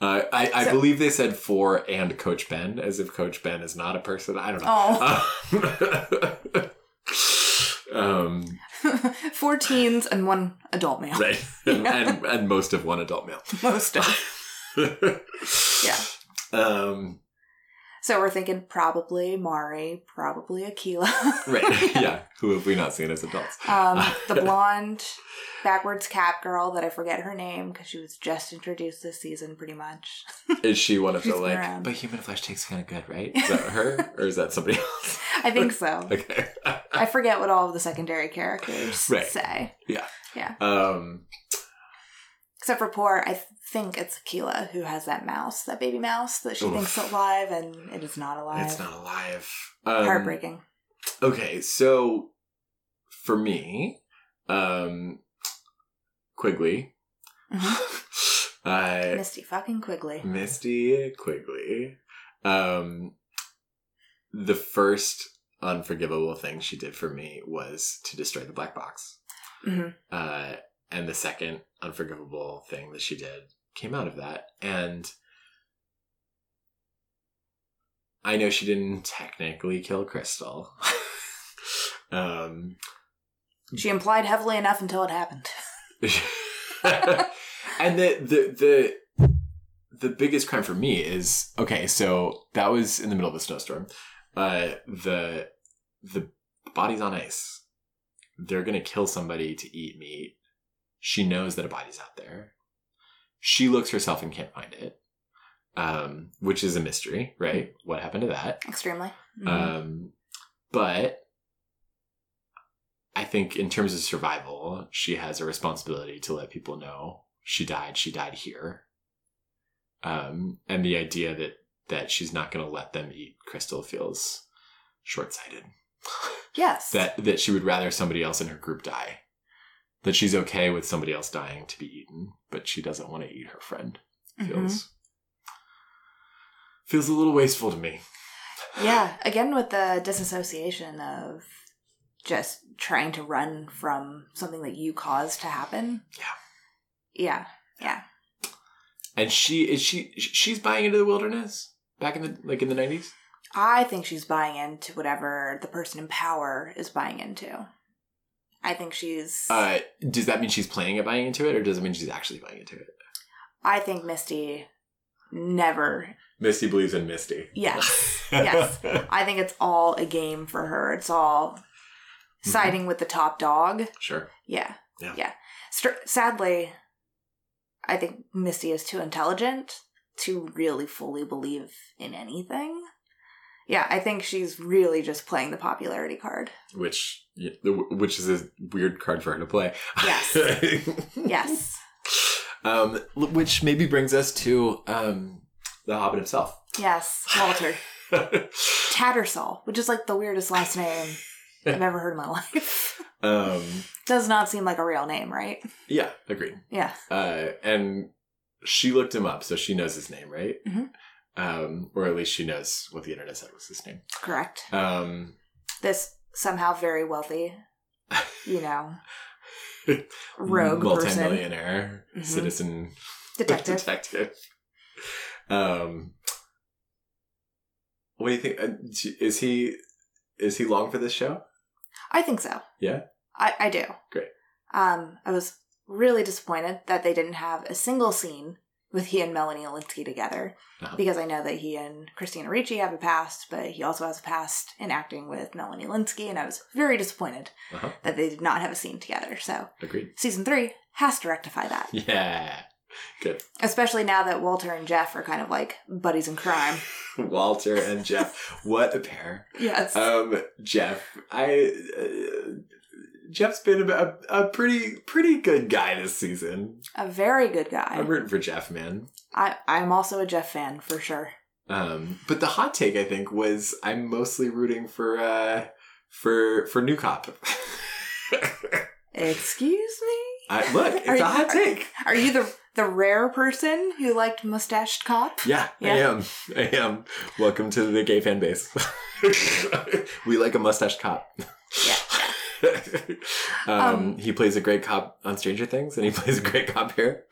I, I So- believe they said four and Coach Ben, as if Coach Ben is not a person. I don't know. oh, <laughs> um, four teens and one adult male. right. And, and, and most of one adult male. Most of. Yeah. Um, So we're thinking probably Mari, probably Akilah. <laughs> right. <laughs> Yeah. Who have we not seen as adults? Um, <laughs> the blonde backwards cap girl that I forget her name because she was just introduced this season, pretty much. Is she one of She's the like, around. but human flesh tastes kind of good, right? Is that her? or is that somebody else? I think so. Okay. I forget what all of the secondary characters Right. say, Yeah. Yeah. um, except for poor. I think it's Akilah who has that mouse, that baby mouse that she Oof. thinks is alive, and it is not alive. it's not alive. Um, Heartbreaking. Okay, so for me, um, Quigley, <laughs> uh, Misty fucking Quigley. Misty Quigley, um, the first unforgivable thing she did for me was to destroy the black box. hmm Uh, and the second unforgivable thing that she did came out of that. And I know she didn't technically kill Crystal. <laughs> um, She implied heavily enough until it happened. <laughs> and the, the the the biggest crime for me is okay. So that was in the middle of a snowstorm. Uh, the the body's on ice. They're gonna kill somebody to eat meat. She knows that a body's out there. She looks herself and can't find it, um, which is a mystery, right? What happened to that? Extremely. Mhm. Um, but I think in terms of survival, she has a responsibility to let people know she died. She died here. Um, and the idea that that she's not going to let them eat Crystal feels short-sighted. yes. <laughs> that that she would rather somebody else in her group die. That she's okay with somebody else dying to be eaten, but she doesn't want to eat her friend. Mhm. Feels feels a little wasteful to me. Yeah, again with the disassociation of just trying to run from something that you caused to happen. Yeah. Yeah. Yeah. And she is she she's buying into the wilderness back in the like in the nineties. I think she's buying into whatever the person in power is buying into. I think she's Uh, does that mean she's planning at buying into it, or does it mean she's actually buying into it? I think Misty never Misty believes in Misty. Yes. <laughs> Yes. I think it's all a game for her. It's all siding with the top dog. sure. Yeah. Yeah. Yeah. Str- sadly, I think Misty is too intelligent to really fully believe in anything. Yeah, I think she's really just playing the popularity card. Which which is a weird card for her to play. Yes. <laughs> Yes. um, which maybe brings us to um, the Hobbit himself. Yes. Walter. <laughs> Tattersall, which is like the weirdest last name I've ever heard in my <laughs> life. um, Does not seem like a real name, right? yeah, agreed. Yeah. Uh, and she looked him up, so she knows his name, right? Mhm. Um, or at least she knows what the internet said was his name. Correct. Um, This somehow very wealthy, you know, <laughs> rogue person. multimillionaire Mhm. citizen <laughs> Detective. detective. Um, what do you think? uh, Is he is he long for this show? I think so. Yeah? I, I do. Great. Um, I was really disappointed that they didn't have a single scene with he and Melanie Lynskey together Uh-huh. because I know that he and Christina Ricci have a past, but he also has a past in acting with Melanie Lynskey, and I was very disappointed Uh-huh. that they did not have a scene together. So Agreed. season three has to rectify that, <laughs> Yeah. Good. especially now that Walter and Jeff are kind of like buddies in crime. <laughs> Walter and Jeff. <laughs> What a pair. Yes. Um, Jeff, I uh, Jeff's been a, a pretty pretty good guy this season. a very good guy. I'm rooting for Jeff, man. I, I'm also a Jeff fan for sure. Um, but the hot take I think was I'm mostly rooting for uh for for new cop. <laughs> Excuse me? I, look, it's Are a you- hot take. Are you the the rare person who liked mustached cop? Yeah, I am. I am. Welcome to the gay fan base. <laughs> we like a mustache cop. Yeah. <laughs> um, Um, he plays a great cop on Stranger Things, and he <laughs> plays a great cop here.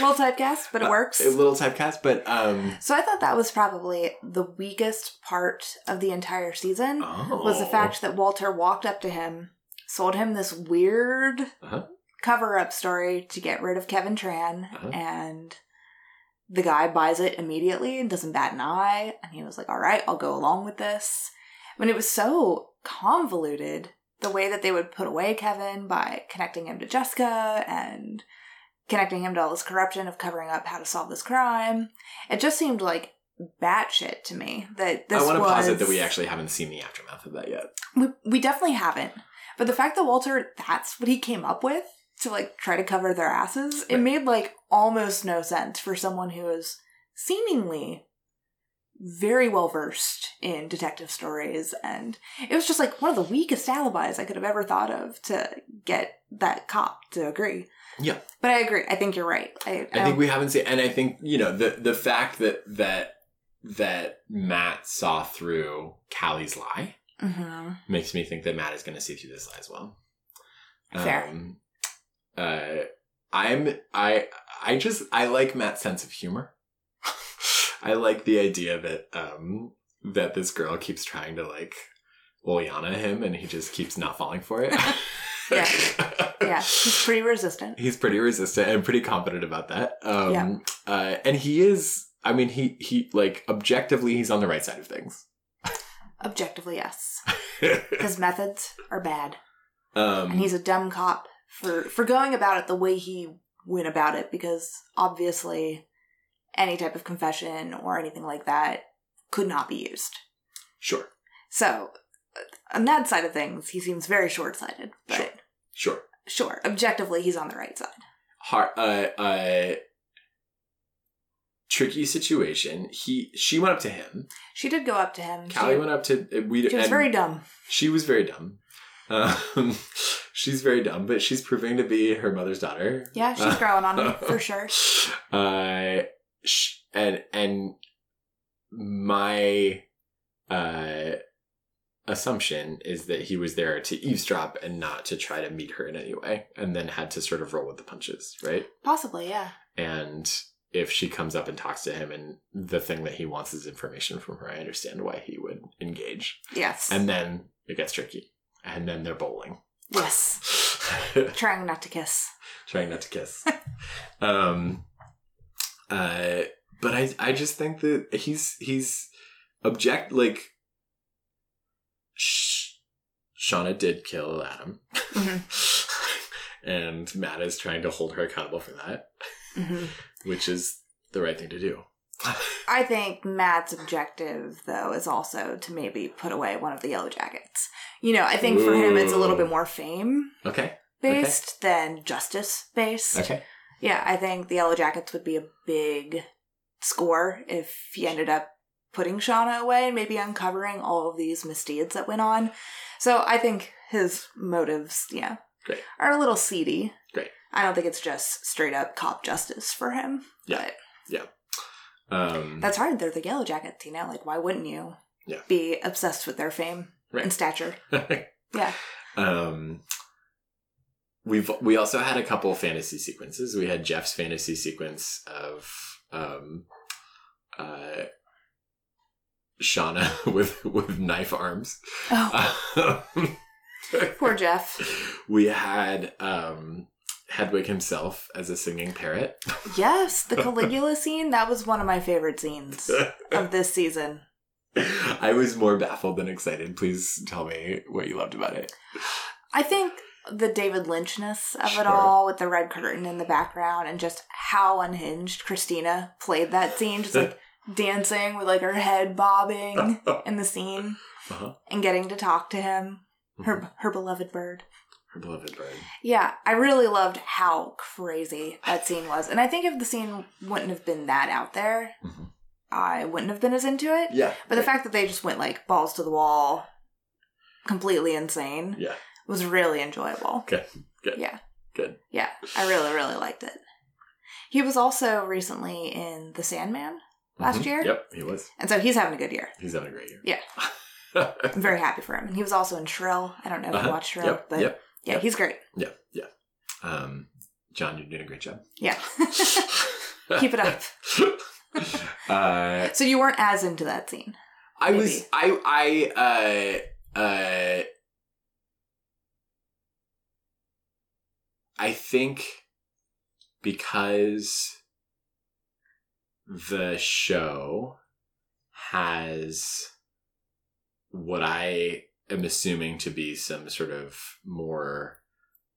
Little typecast, but it works. Uh, works. A little typecast, but um, So I thought that was probably the weakest part of the entire season oh, was the fact that Walter walked up to him, sold him this weird Uh-huh. cover-up story to get rid of Kevin Tan, Uh-huh. and the guy buys it immediately and doesn't bat an eye, and he was like, "All right, I'll go along with this." When it was so convoluted, the way that they would put away Kevin by connecting him to Jessica and connecting him to all this corruption of covering up how to solve this crime, it just seemed like batshit to me. That this I want to was... posit that we actually haven't seen the aftermath of that yet. We, we definitely haven't. But the fact that Walter, that's what he came up with to like try to cover their asses, it made like almost no sense for someone who is seemingly very well versed in detective stories. And it was just like one of the weakest alibis I could have ever thought of to get that cop to agree. Yeah. But I agree. I think you're right. I, I think we haven't seen, and I think you know the the fact that that that Matt saw through Callie's lie Mhm. makes me think that Matt is going to see through this lie as well. Fair. Um, uh, I'm I I just I like Matt's sense of humor. I like the idea that um that this girl keeps trying to like Oleana him, and he just keeps not falling for it. <laughs> Yeah. <laughs> Yeah, he's pretty resistant. He's pretty resistant and pretty confident about that. Um, Yeah. uh, and he is. I mean, he he like objectively, he's on the right side of things. Objectively, yes. <laughs> His methods are bad. um, and he's a dumb cop for for going about it the way he went about it because obviously any type of confession or anything like that could not be used sure, so uh, on that side of things he seems very short-sighted Sure. sure, sure. objectively he's on the right side Hard, uh, uh, tricky situation. He she went up to him. she did go up to him Callie she, went up to uh, we. she was very dumb She was very dumb. Um, <laughs> she's very dumb, but she's proving to be her mother's daughter. yeah she's growing on me <laughs> for sure Uh, and and my uh assumption is that he was there to eavesdrop and not to try to meet her in any way, and then had to sort of roll with the punches, right? possibly yeah And if she comes up and talks to him, and the thing that he wants is information from her, I understand why he would engage. yes And then it gets tricky, and then they're bowling. yes <laughs> trying not to kiss trying not to kiss. <laughs> um, uh, but I, I just think that he's he's object like. Sh- Shauna did kill Adam, Mhm. <laughs> and Matt is trying to hold her accountable for that, Mhm. which is the right thing to do. I think Matt's objective, though, is also to maybe put away one of the Yellowjackets. You know, I think for him it's a little bit more fame Okay. based than justice based. Okay. Yeah, I think the Yellowjackets would be a big score if he ended up putting Shauna away and maybe uncovering all of these misdeeds that went on. So I think his motives, yeah, Great. are a little seedy. Great. I don't think it's just straight up cop justice for him. Yeah. But Um, that's hard. They're the Yellowjackets, you know? Like, why wouldn't you Yeah. be obsessed with their fame Right. and stature? <laughs> Yeah. Um, we've we also had a couple fantasy sequences. We had Jeff's fantasy sequence of um, uh, Shauna <laughs> with with knife arms. Oh, Um, <laughs> poor Jeff. we had um, Hedwig himself as a singing parrot. <laughs> Yes, the Caligula scene, that was one of my favorite scenes of this season. I was more baffled than excited. Please tell me what you loved about it. I think the David Lynchness of it all with the red curtain in the background and just how unhinged Christina played that scene, just like <laughs> dancing with like her head bobbing <laughs> in the scene Uh-huh. and getting to talk to him, her her beloved bird. Her beloved bird. Yeah, I really loved how crazy that scene was. And I think if the scene wouldn't have been that out there, Mhm. I wouldn't have been as into it. Yeah. But the fact that they just went like balls to the wall, completely insane, Yeah. Was really enjoyable. Good. Good. Yeah. Good. Yeah, I really, really liked it. He was also recently in The Sandman last Mhm. year. Yep, he was. And so he's having a good year. He's having a great year. Yeah. I'm <laughs> very happy for him. And he was also in Shrill. I don't know if Uh-huh. you watched Shrill, Yep. but Yep. yeah, yep. he's great. Yeah. Yeah. Um, John, you're doing a great job. Yeah. <laughs> Keep it up. <laughs> uh, So you weren't as into that scene. I was Maybe. I I uh uh I think because the show has what I am assuming to be some sort of more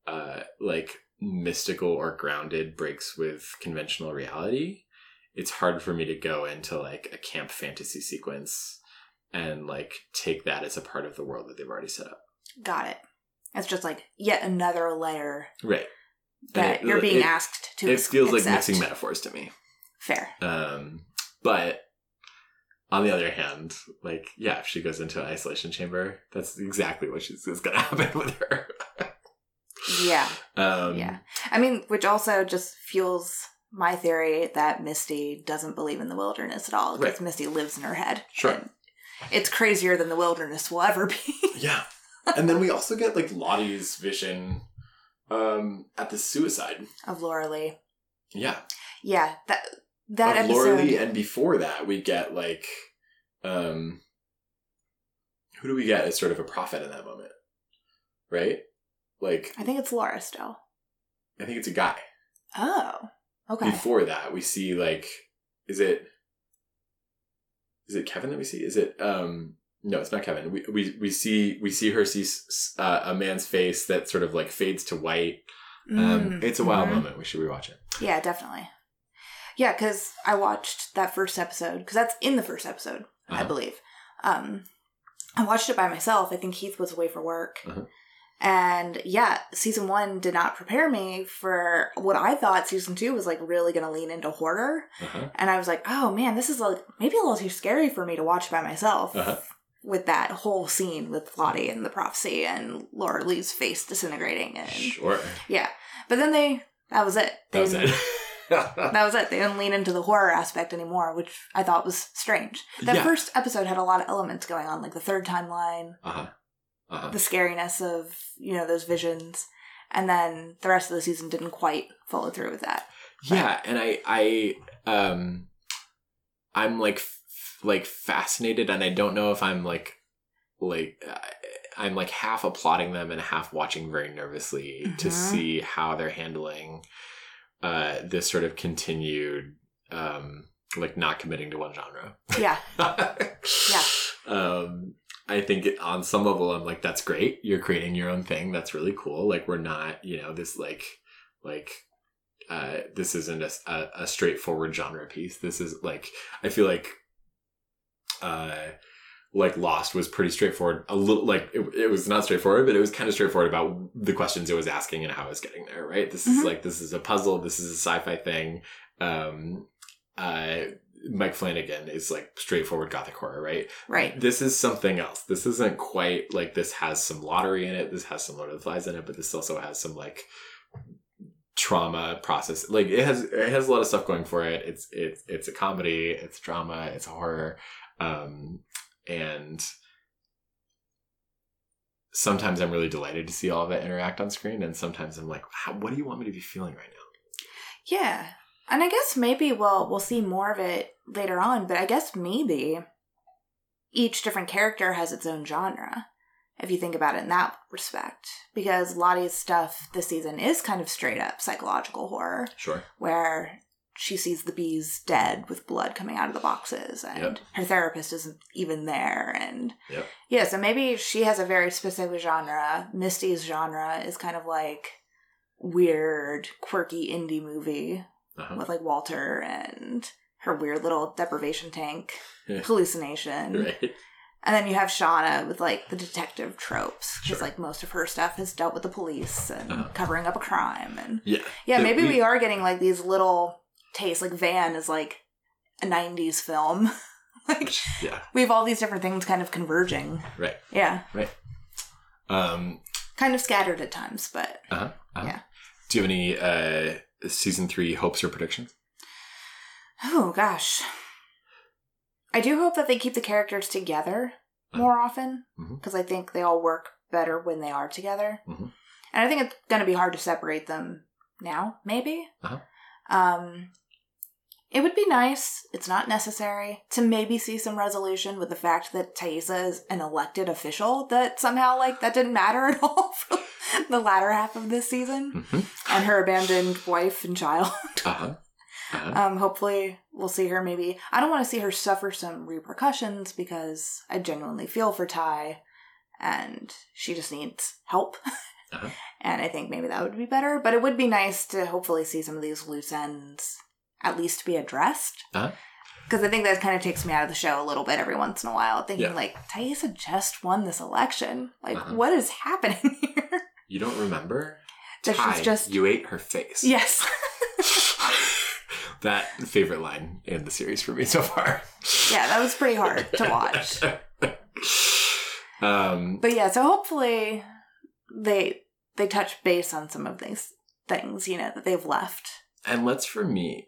uh like mystical or grounded breaks with conventional reality it's hard for me to go into like a camp fantasy sequence and like take that as a part of the world that they've already set up. Got it. It's just like yet another layer Right. that And you're being it, asked to It feels like mixing metaphors to me. Fair. Um, but on the other hand, like, yeah, if she goes into an isolation chamber, that's exactly what she's is gonna <laughs> happen with her. Yeah. Um, Yeah. I mean, which also just fuels my theory that Misty doesn't believe in the wilderness at all because Right. Misty lives in her head. Sure. It's crazier than the wilderness will ever be. <laughs> Yeah. And then we also get like Lottie's vision um at the suicide. of Laura Lee. Yeah. Yeah, that that of episode. Laura Lee, and before that, we get like, um, who do we get as sort of a prophet in that moment? Right? Like, I think it's Laura still. I think it's a guy. Oh, okay. Before that, we see like, is it, is it Kevin that we see? Is it, um, no, it's not Kevin. We we we see we see her see uh, a man's face that sort of like fades to white. Um, Mm, it's a wild mhm. moment. We should rewatch it. Yeah, definitely. Yeah, because I watched that first episode because that's in the first episode, I Uh-huh. believe. Um, I watched it by myself. I think Heath was away for work, Uh-huh. and yeah, season one did not prepare me for what I thought season two was like really going to lean into horror, Uh-huh. and I was like, oh man, this is like maybe a little too scary for me to watch by myself. Uh-huh. With that whole scene with Lottie and the prophecy and Laura Lee's face disintegrating and Sure, yeah, but then they that was it. that was it. <laughs> that was it. They didn't lean into the horror aspect anymore, which I thought was strange. That Yeah. first episode had a lot of elements going on, like the third timeline, uh-huh. Uh-huh. the scariness of, you know, those visions. And then the rest of the season didn't quite follow through with that. Yeah, and I I um I'm like like fascinated and I don't know if I'm like like I'm like half applauding them and half watching very nervously to Mhm. see how they're handling uh this sort of continued um like not committing to one genre. Yeah. <laughs> yeah. Um I think it, on some level I'm like that's great. You're creating your own thing. That's really cool. Like we're not, you know, this like like uh this isn't a, a, a straightforward genre piece. This is like I feel like uh like Lost was pretty straightforward. A little like it, it was not straightforward, but it was kind of straightforward about the questions it was asking and how it was getting there. Right? This is Mhm. like this is a puzzle. This is a sci-fi thing. Um, uh, Mike Flanagan is like straightforward gothic horror, right? Right. This is something else. This isn't quite like this has some lottery in it. This has some Lord of the Flies in it, but this also has some like trauma process. Like it has it has a lot of stuff going for it. It's it's it's a comedy, it's drama, it's horror. Um and sometimes I'm really delighted to see all of it interact on screen and sometimes I'm like, How, what do you want me to be feeling right now? Yeah. And I guess maybe we'll we'll see more of it later on, but I guess maybe each different character has its own genre. if you think about it in that respect. Because Lottie's stuff this season is kind of straight up psychological horror, Sure. where she sees the bees dead with blood coming out of the boxes, and Yep. her therapist isn't even there. And Yep. yeah, so maybe she has a very specific genre. Misty's genre is kind of like weird, quirky indie movie Uh-huh. with like Walter and her weird little deprivation tank <laughs> Yeah. hallucination. Right. And then you have Shauna with like the detective tropes. Because Sure. like most of her stuff has dealt with the police and Uh-huh. covering up a crime. And Yeah. yeah, maybe we, we- are getting like these little tastes. Like Van is like a 90s film. <laughs> like Yeah. we have all these different things kind of converging. Right. Yeah. Right. Um. Kind of scattered at times, but Uh-huh. uh-huh. Yeah. Do you have any uh season three hopes or predictions? oh gosh. I do hope that they keep the characters together Uh-huh. more often because I think they all work better when they are together. Mhm. And I think it's going to be hard to separate them now, maybe. Uh-huh. Um, it would be nice, it's not necessary, to maybe see some resolution with the fact that Taissa is an elected official, that somehow, like, that didn't matter at <laughs> all for the latter half of this season, Mm-hmm. and her abandoned wife and child. <laughs> Uh-huh. Uh-huh. Um, hopefully, we'll see her maybe. I don't want to see her suffer some repercussions because I genuinely feel for Ty, and she just needs help. <laughs> Uh-huh. And I think maybe that would be better. But it would be nice to hopefully see some of these loose ends at least be addressed. Uh-huh. Because I think that kind of takes me out of the show a little bit every once in a while, thinking Yeah. like, Taissa just won this election. Like, Uh-huh. what is happening <laughs> here? You don't remember? That she's just- you ate her face. yes. <laughs> <laughs> that favorite line in the series for me so far. yeah, that was pretty hard to watch. um, But yeah, so hopefully they they touch base on some of these things, you know, that they've left. and let's for me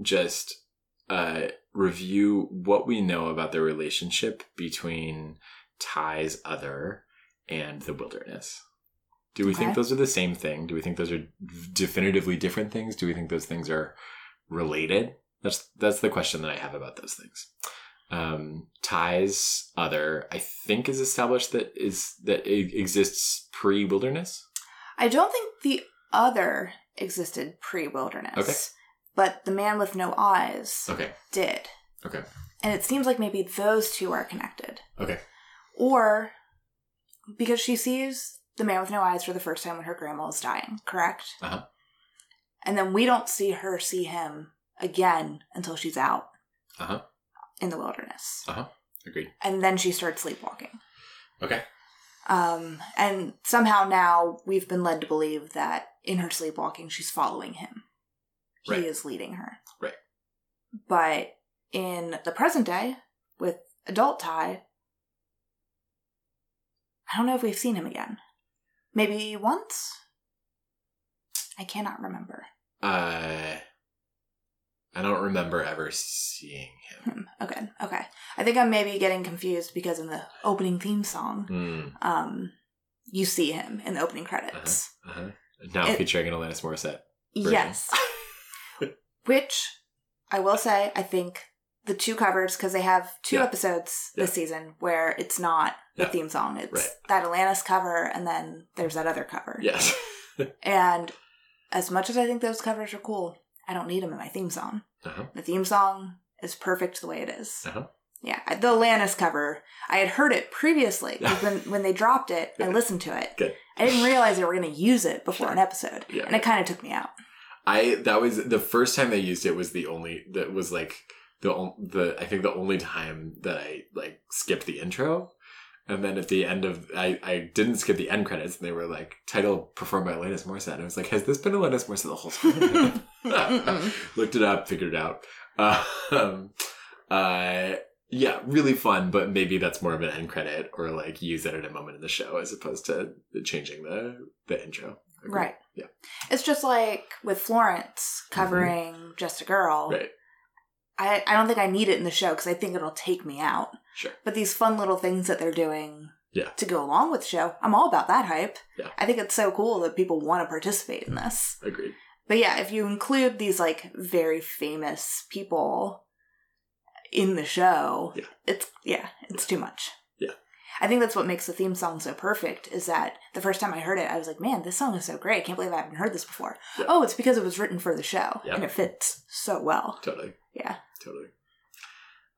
just uh, review what we know about the relationship between Ty's other and the wilderness. Do we think those are the same thing? Do we think those are definitively different things? Do we think those things are related? That's that's the question that I have about those things. Um, Ty's other, I think, is established that is that it exists pre wilderness. I don't think the other existed pre-wilderness. Okay. But the man with no eyes Okay. did. Okay. And it seems like maybe those two are connected. Okay. Or because she sees the man with no eyes for the first time when her grandma is dying, correct? Uh-huh. And then we don't see her see him again until she's out Uh-huh. in the wilderness. Uh huh. Agreed. And then she starts sleepwalking. Okay. Um, and somehow now we've been led to believe that in her sleepwalking, she's following him. He Right. is leading her. Right. But in the present day, with adult Ty, I don't know if we've seen him again. Maybe once? I cannot remember. Uh, I don't remember ever seeing him. Hmm, Okay, okay. I think I'm maybe getting confused because in the opening theme song, Hmm. um, you see him in the opening credits. Uh-huh. Now It- featuring an Alanis Morissette. version. Yes. <laughs> Which I will say, I think the two covers, because they have two Yeah. episodes this Yeah. season where it's not the Yeah. theme song. It's Right. that Alanis cover, and then there's that other cover. Yes. <laughs> And as much as I think those covers are cool, I don't need them in my theme song. Uh-huh. The theme song is perfect the way it is. Uh-huh. Yeah, the Alanis cover, I had heard it previously. when, when they dropped it, I listened to it. Good. I didn't realize they were going to use it before an episode. Yeah. And it kind of took me out. I that was the first time they used it was the only that was like the the I think the only time that I like skipped the intro. And then at the end of I, I didn't skip the end credits and they were like title performed by Alanis Morissette. And I was like, has this been Alanis Morissette the whole time? <laughs> Looked it up, figured it out. Um, uh, yeah, really fun, but maybe that's more of an end credit or like use it at a moment in the show as opposed to changing the the intro. Agreed. Right. Yeah. It's just like with Florence covering Just a Girl. Right. I, I don't think I need it in the show because I think it'll take me out. Sure. But these fun little things that they're doing Yeah. to go along with the show, I'm all about that hype. Yeah. I think it's so cool that people want to participate in this. Agreed. But yeah, if you include these like very famous people in the show, Yeah. it's yeah, it's too much. I think that's what makes the theme song so perfect is that the first time I heard it, I was like, man, this song is so great. I can't believe I haven't heard this before. Oh, it's because it was written for the show Yeah. and it fits so well. Totally. Yeah. Totally.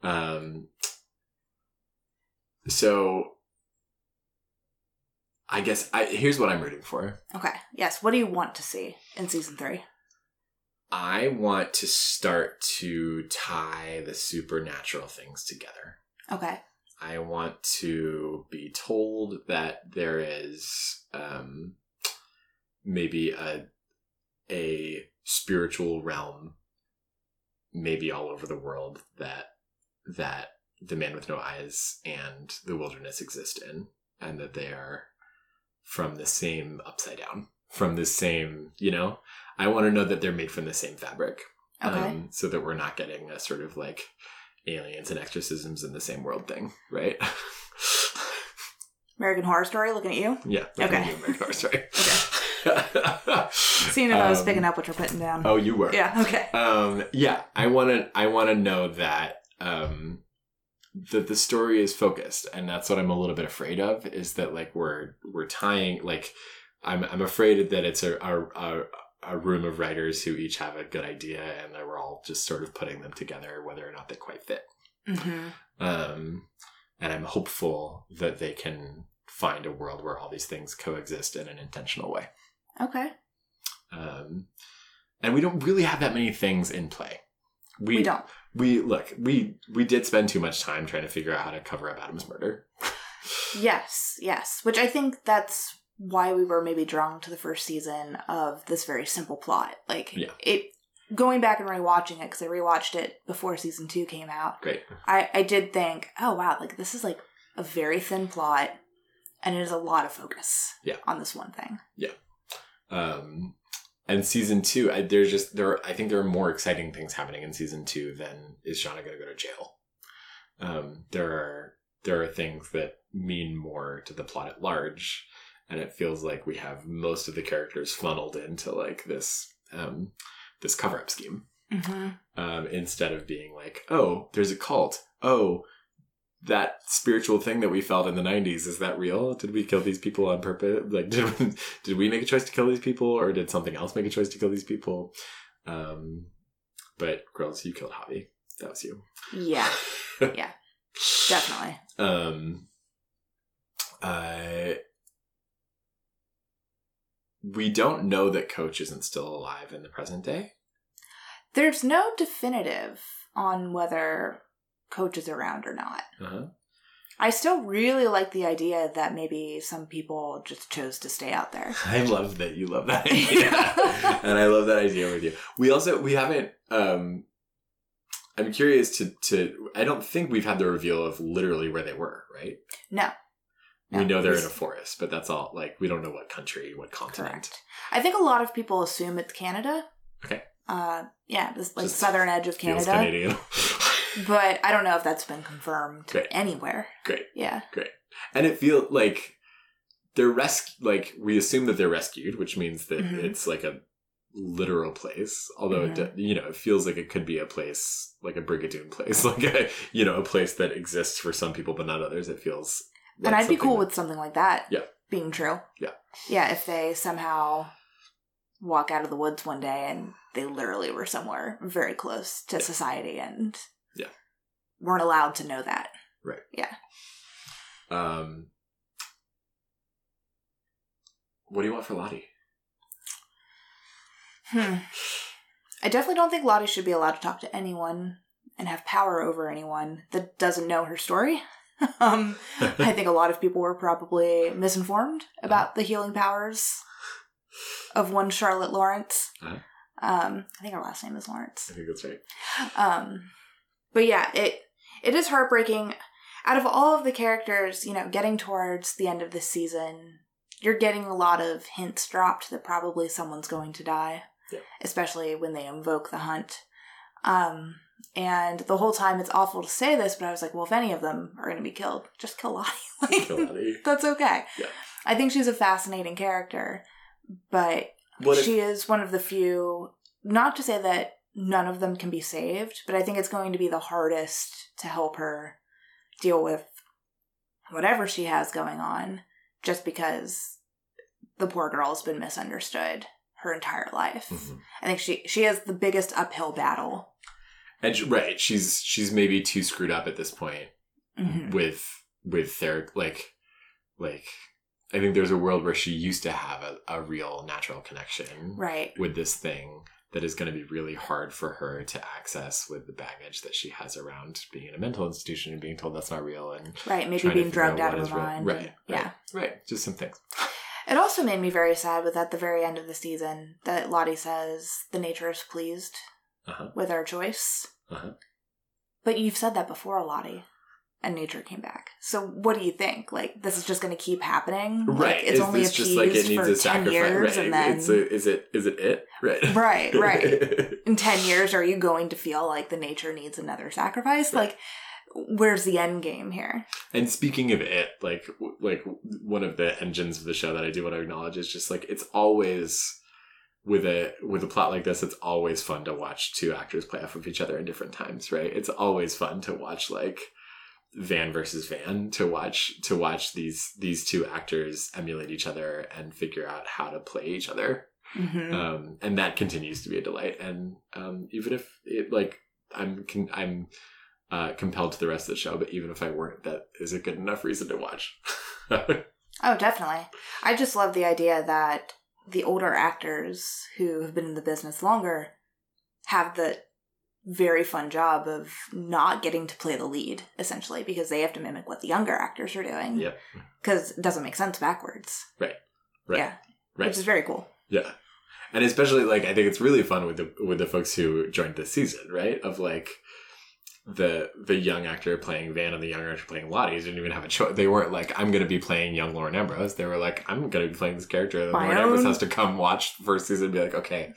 Um. So. I guess I here's what I'm rooting for. Okay. Yes. What do you want to see in season three? I want to start to tie the supernatural things together. Okay. I want to be told that there is um, maybe a a spiritual realm, maybe all over the world that that the man with no eyes and the wilderness exist in, and that they are from the same upside down, from the same. You know, I want to know that they're made from the same fabric, Okay. um, so that we're not getting a sort of like aliens and exorcisms in the same world thing, right? American Horror Story looking at you. yeah. Okay. American Horror Story. <laughs> Okay. <laughs> Seeing if I was Um, picking up what you're putting down. Oh, you were. Yeah. Okay. Um, yeah. I want to. I want to know that. Um, that the story is focused, and that's what I'm a little bit afraid of. Is that like we're we're tying like I'm I'm afraid that it's a a, a a room of writers who each have a good idea, and that we're all just sort of putting them together, whether or not they quite fit. hmm Um, and I'm hopeful that they can find a world where all these things coexist in an intentional way. Okay. Um, and we don't really have that many things in play. We, don't. We look. We we did spend too much time trying to figure out how to cover up Adam's murder. <laughs> Yes. Yes. Which I think that's why we were maybe drawn to the first season of this very simple plot. Like Yeah. it. Going back and rewatching it because I rewatched it before season two came out. Great. I I did think, oh wow, like this is like a very thin plot, and it is a lot of focus. Yeah. On this one thing. Yeah. Um, and season two, I, there's just there. I think there are more exciting things happening in season two than is Shauna going to go to jail. Um, there are there are things that mean more to the plot at large, and it feels like we have most of the characters funneled into like this um, this cover up scheme Mm-hmm. um, instead of being like, oh, there's a cult. Oh, that spiritual thing that we felt in the 90s, is that real? Did we kill these people on purpose? <laughs> Like, did, we- did we make a choice to kill these people or did something else make a choice to kill these people? Um, but girls, you killed Javi. That was you. Yeah. <laughs> Yeah. Definitely. Um, uh, we don't know that Coach isn't still alive in the present day. There's no definitive on whether Coach is around or not. Uh-huh. I still really like the idea that maybe some people just chose to stay out there. <laughs> I love that you love that <laughs> idea. and I love that idea with you. We also we haven't um I'm curious to to I don't think we've had the reveal of literally where they were, right? No. We know they're in a forest, but that's all like we don't know what country, what continent. Correct. I think a lot of people assume it's Canada. Okay. Uh, yeah, this like Just southern edge of Canada. Canadian. <laughs> But I don't know if that's been confirmed Great. anywhere. Great. Yeah. Great. And it feels like they're resc like we assume that they're rescued, which means that Mhm. it's like a literal place. Although it Mhm. do- you know, it feels like it could be a place like a Brigadoon place, <laughs> like a you know a place that exists for some people but not others. It feels. And I'd be cool that- with something like that Yeah. being true. Yeah. Yeah, if they somehow walk out of the woods one day and they literally were somewhere very close to society and Yeah. weren't allowed to know that. Right. Yeah. Um, what do you want for Lottie? Hmm. I definitely don't think Lottie should be allowed to talk to anyone and have power over anyone that doesn't know her story. <laughs> um, I think a lot of people were probably misinformed about the healing powers of one Charlotte Lawrence. Uh-huh. Um, I think her last name is Lawrence. I think that's right. Um, but yeah, it it is heartbreaking. Out of all of the characters, you know, getting towards the end of this season, you're getting a lot of hints dropped that probably someone's going to die, Yeah. especially when they invoke the hunt. Um, and the whole time, it's awful to say this, but I was like, well, if any of them are going to be killed, just kill Lottie. <laughs> Like, Kill Lottie. <laughs> that's okay. Yeah. I think she's a fascinating character, but What if, she is one of the few not to say that none of them can be saved but i think it's going to be the hardest to help her deal with whatever she has going on just because the poor girl's been misunderstood her entire life. Mhm. I think she she has the biggest uphill battle. And she- right, she's she's maybe too screwed up at this point Mhm. with with their like like I think there's a world where she used to have a, a real natural connection Right. with this thing that is going to be really hard for her to access with the baggage that she has around being in a mental institution and being told that's not real and Right. Maybe being drugged out what of her mind. Right, right. Yeah. right just some things It also made me very sad with at the very end of the season that Lottie says the nature is pleased Uh-huh. with our choice. Uh-huh. But you've said that before, Lottie, and nature came back. So what do you think? Like this is just going to keep happening? Like, right it's is only this just like it needs for a ten sacrifice years, right and then a, is it is it it right <laughs> right, right. <laughs> In ten years, are you going to feel like the nature needs another sacrifice? Right. Like, where's the end game here? And speaking of it, like like one of the engines of the show that I do want to acknowledge is just like it's always with a with a plot like this, it's always fun to watch two actors play off of each other in different times, right? It's always fun to watch like Van versus Van to watch to watch these these two actors emulate each other and figure out how to play each other hmm um, and that continues to be a delight. And um, even if it like I'm con- I'm uh, compelled to the rest of the show, but even if I weren't, that is a good enough reason to watch. <laughs> Oh, definitely. I just love the idea that the older actors who have been in the business longer have the very fun job of not getting to play the lead, essentially, because they have to mimic what the younger actors are doing. yep. Because it doesn't make sense backwards. Right. Yeah. Right. Which is very cool. Yeah. And especially like I think it's really fun with the with the folks who joined this season, right? Of like the the young actor playing Van and the young actor playing Lottie didn't even have a choice. They weren't like, I'm gonna be playing young Lauren Ambrose. They were like, I'm gonna be playing this character. And My Lauren Ambrose has to come watch the first season and be like, okay,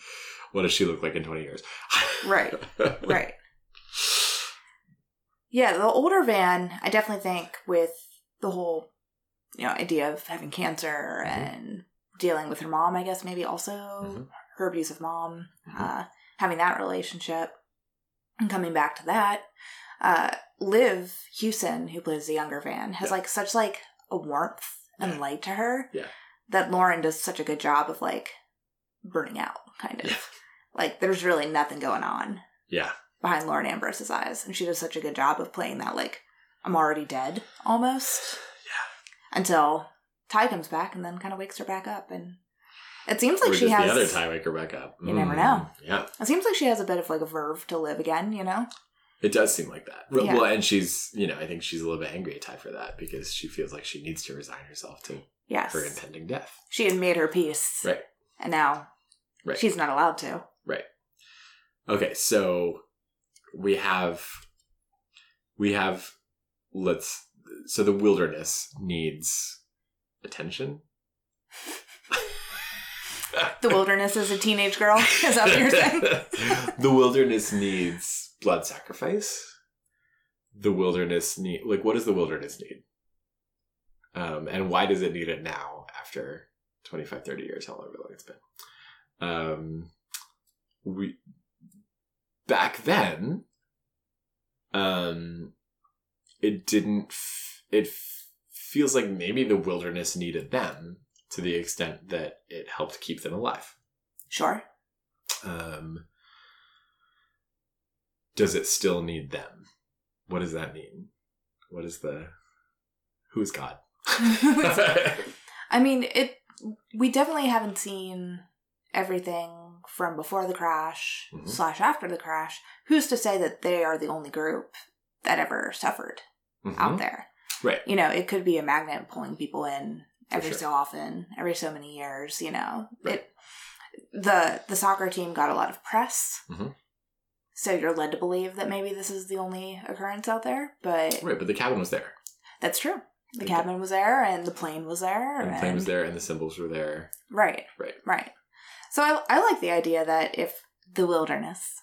what does she look like in twenty years? Right. <laughs> Right. Yeah, the older Van, I definitely think with the whole, you know, idea of having cancer Mhm. and dealing with her mom, I guess maybe also Mhm. her abusive mom, Mhm. uh, having that relationship, and coming back to that, uh, Liv Hewson, who plays the younger Van, has Yeah. like such like a warmth and Yeah. light to her Yeah. that Lauren does such a good job of like burning out, kind of. Yeah. Like there's really nothing going on yeah. behind Lauren Ambrose's eyes, and she does such a good job of playing that like I'm already dead almost. <sighs> Yeah. Until Ty comes back and then kind of wakes her back up, and it seems like or she has. the other tie wake her back up. You never Mm, know. Yeah. It seems like she has a bit of like a verve to live again. You know. It does seem like that. Well, Yeah. well, and she's, you know, I think she's a little bit angry at Ty for that because she feels like she needs to resign herself to Yes. her impending death. She had made her peace, Right. and now Right. she's not allowed to. Right. Okay, so we have we have let's so the wilderness needs attention. <laughs> The wilderness is a teenage girl. Is that what you're saying? <laughs> the wilderness needs blood sacrifice. The wilderness need like what does the wilderness need? Um, and why does it need it now after 25, 30 years, however long it's been? Um, we back then, um, it didn't. F- it f- feels like maybe the wilderness needed them to the extent that it helped keep them alive. Sure. Um, does it still need them? What does that mean? What is the who's God? <laughs> <laughs> I mean, it. We definitely haven't seen everything from before the crash Mhm. slash after the crash. Who's to say that they are the only group that ever suffered Mhm. out there? Right. You know, it could be a magnet pulling people in every sure. so often, every so many years. You know, Right. it. The the soccer team got a lot of press. Mhm. So you're led to believe that maybe this is the only occurrence out there, but Right, but the cabin was there. that's true. The cabin was there, and the plane was there, And the plane was there, and the symbols were there. Right. Right. Right. So I, I like the idea that if the wilderness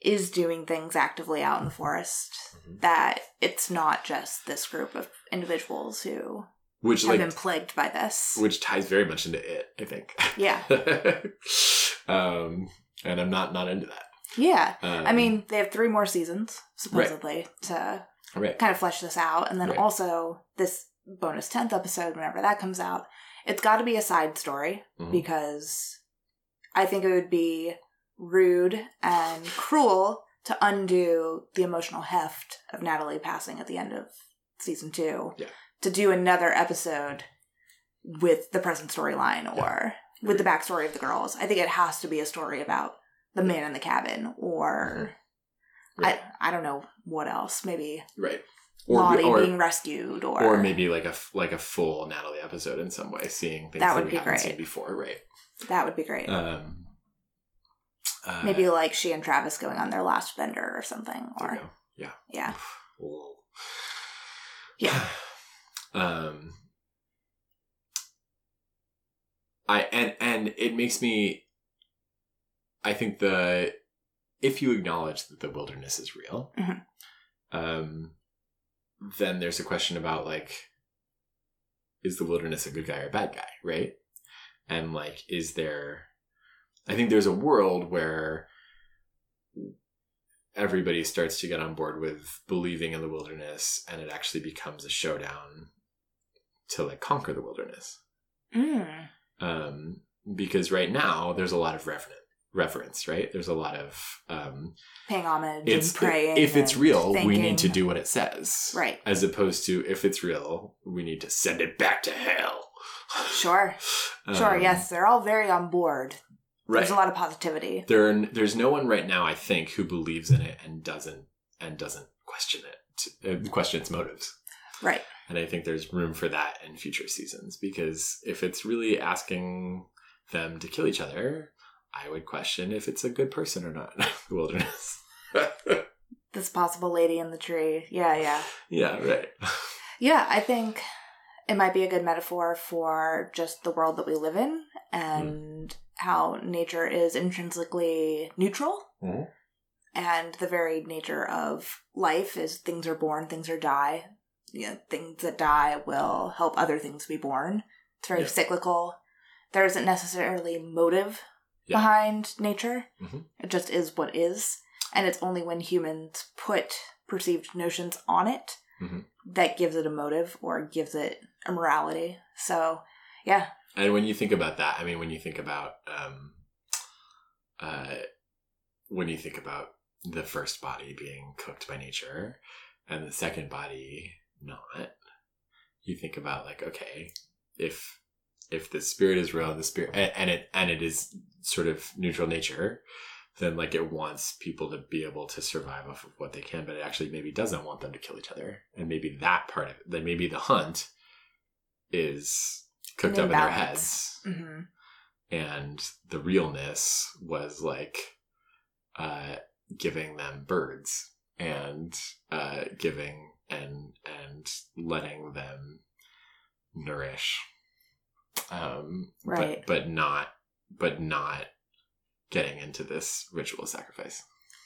is doing things actively out in the forest, Mhm. that it's not just this group of individuals who Which have like been plagued by this. which ties very much into it, I think. Yeah. <laughs> um, and I'm not not into that. Yeah. Um, I mean, they have three more seasons, supposedly, to right. kind of flesh this out. And then Right. also, this bonus 10th episode, whenever that comes out, it's got to be a side story Mhm. because I think it would be rude and cruel to undo the emotional heft of Natalie passing at the end of season two. Yeah. To do another episode with the present storyline or with the backstory of the girls. I think it has to be a story about the man in the cabin or Right. I I don't know what else. Maybe right. Lottie or, being rescued or or maybe like a like a full Natalie episode in some way, seeing things That that, we be haven't great. seen before, right? that would be great. Um, uh, maybe like she and Travis going on their last bender or something or yeah, yeah. Yeah. <sighs> <sighs> <sighs> um, I and and it makes me. I think the if you acknowledge that the wilderness is real, Mhm. um, then there's a question about like, is the wilderness a good guy or a bad guy, right? And like, is there? I think there's a world where everybody starts to get on board with believing in the wilderness, and it actually becomes a showdown to like conquer the wilderness Mm. um, because right now there's a lot of reverent reverence, right? There's a lot of um, Paying homage it's and praying. if it's real, we need to do what it says, Right. As opposed to if it's real, we need to send it back to hell. Sure. <laughs> Sure. Um, yes, they're all very on board. right. There's a lot of positivity. There, are- there's no one right now, I think, who believes in it and doesn't and doesn't question it, uh, question its motives. Right. And I think there's room for that in future seasons because if it's really asking them to kill each other, I would question if it's a good person or not. <laughs> the wilderness. <laughs> This possible lady in the tree. Yeah, yeah. yeah, right. Yeah, I think it might be a good metaphor for just the world that we live in and how nature is intrinsically neutral. Mhm. And the very nature of life is things are born, things are die. You know, things that die will help other things be born. It's very Yeah. cyclical. There isn't necessarily motive Yeah. behind nature. Mhm. It just is what is. And it's only when humans put perceived notions on it Mhm. that gives it a motive or gives it a morality. So, yeah. And when you think about that, I mean, when you think about, um, uh, when you think about the first body being cooked by nature and the second body not, you think about like, okay, if if the spirit is real and the spirit and, and it and it is sort of neutral nature, then like it wants people to be able to survive off of what they can, but it actually maybe doesn't want them to kill each other, and maybe that part of it, then maybe the hunt is cooked up in their heads. Hmm and the realness was like uh giving them birds and uh giving and and letting them nourish um Right. but but not but not getting into this ritual sacrifice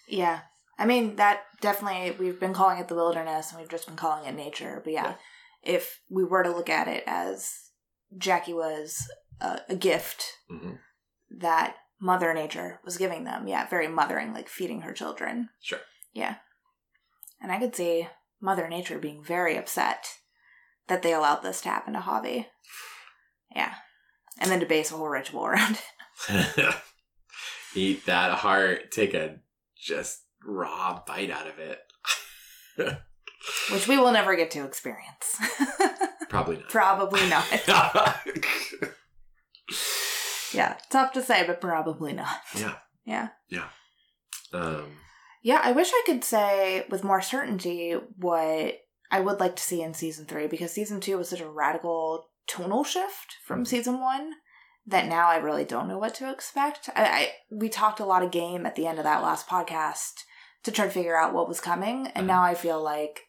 Yeah. I mean, that definitely, we've been calling it the wilderness and we've just been calling it nature. But yeah, if we were to look at it as Jackie was a, a gift hmm that Mother Nature was giving them, yeah, very mothering, like feeding her children. sure Yeah. And I could see Mother Nature being very upset that they allowed this to happen to Javi. Yeah. And then to base a whole ritual around it. <laughs> eat that heart take a just raw bite out of it <laughs> Which we will never get to experience. <laughs> probably not probably not. Yeah. Tough to say, but probably not. yeah Yeah. Yeah. Um Yeah, I wish I could say with more certainty what I would like to see in season three because season two was such a radical tonal shift from mm-hmm. season one that now I really don't know what to expect. I, I we talked a lot of game at the end of that last podcast to try to figure out what was coming, and uh-huh. now I feel like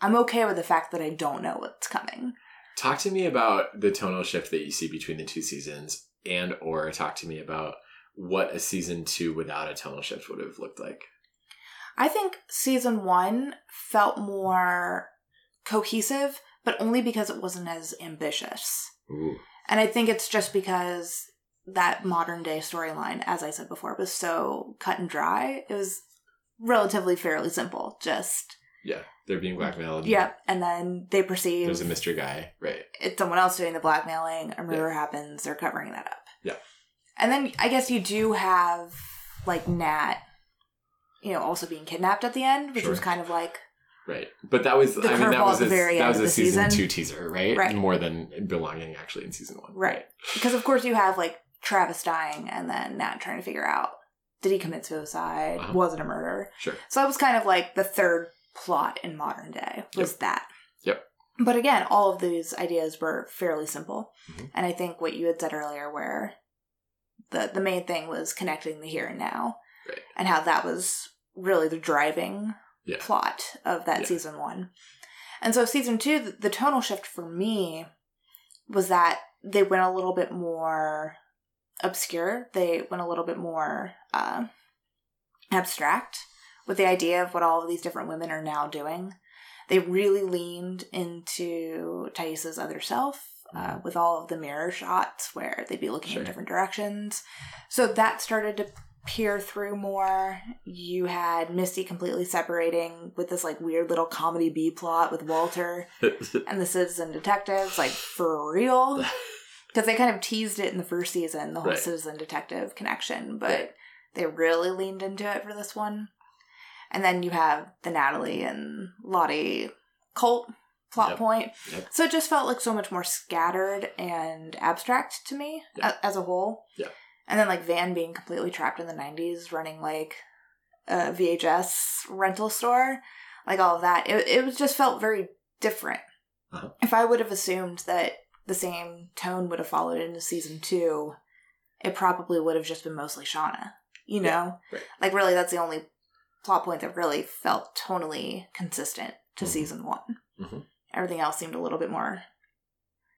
I'm okay with the fact that I don't know what's coming. Talk to me about the tonal shift that you see between the two seasons, and or talk to me about what a season two without a tonal shift would have looked like. I think season one felt more cohesive, but only because it wasn't as ambitious. Ooh. And I think it's just because that modern day storyline, as I said before, was so cut and dry. It was relatively fairly simple. Just Yeah, they're being blackmailed. Yep. And then they perceive There's a mystery guy, right? it's someone else doing the blackmailing, a murder happens, they're covering that up. Yeah. And then I guess you do have like Nat, you know, also being kidnapped at the end, which Sure. was kind of like Right. But that was I mean that was a, that was a season, season. two teaser, right? Right. More than belonging actually in season one. Right. because of course you have like Travis dying and then Nat trying to figure out did he commit suicide? Uh-huh. Was it a murder? Sure. So that was kind of like the third plot in modern day was that. Yep. But again, all of these ideas were fairly simple. Mhm. And I think what you had said earlier where the the main thing was connecting the here and now Right. and how that was really the driving Yeah. plot of that Yeah. season 1. And so season 2 the, the tonal shift for me was that they went a little bit more obscure. They went a little bit more uh, abstract with the idea of what all of these different women are now doing. They really leaned into Thais' other self uh, with all of the mirror shots where they'd be looking Sure. in different directions. So that started to peer through more. You had Misty completely separating with this like weird little comedy B plot with Walter <laughs> and the citizen detectives, like for real. <laughs> Because they kind of teased it in the first season, the whole Right. citizen detective connection, but Right. they really leaned into it for this one. And then you have the Natalie and Lottie cult plot Yep. point. Yep. So it just felt like so much more scattered and abstract to me a- as a whole. Yeah. And then like Van being completely trapped in the 90s, running like a VHS rental store, like all of that. It, it was just felt very different. Uh-huh. If I would have assumed that the same tone would have followed into season two, it probably would have just been mostly Shauna. You know? right. Like really that's the only plot point that really felt tonally consistent to Mhm. season one. Mhm. Everything else seemed a little bit more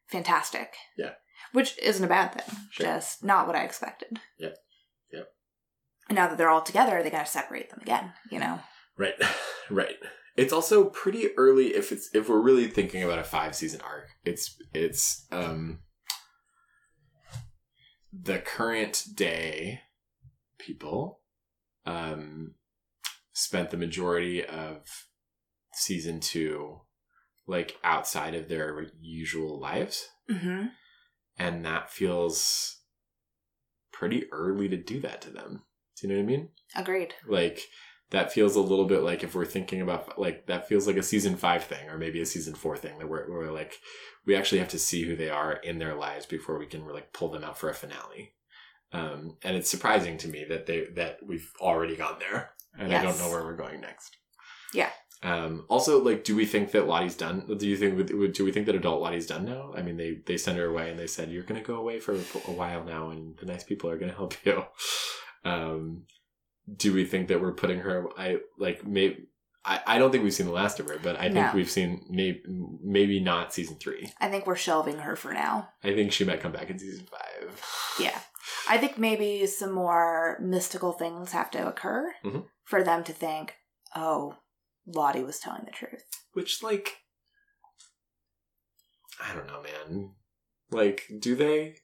fantastic. Yeah. Which isn't a bad thing. Sure. Just not what I expected. Yeah. Yeah. And now that they're all together, they gotta separate them again, you know? Right. <laughs> Right. It's also pretty early if it's if we're really thinking about a five season arc. It's it's um the current day people um spent the majority of season 2 like outside of their usual lives Mm-hmm. And that feels pretty early to do that to them. Do you know what I mean? Agreed. like that feels a little bit like if we're thinking about like that feels like a season five thing or maybe a season four thing that we're, we're like we actually have to see who they are in their lives before we can like pull them out for a finale um and it's surprising to me that they that we've already gone there and i don't know where we're going next Yeah. Um also like do we think that lottie's done do you think do we think that adult lottie's done now i mean they they sent her away and they said you're gonna go away for a while now and the nice people are gonna <laughs> help you um do we think that we're putting her i like maybe I, I don't think we've seen the last of her but i think No. we've seen maybe maybe not season three I think we're shelving her for now. i think she might come back in season five Yeah. I think maybe some more mystical things have to occur Mhm. for them to think, oh, Lottie was telling the truth. which like i don't know man like do they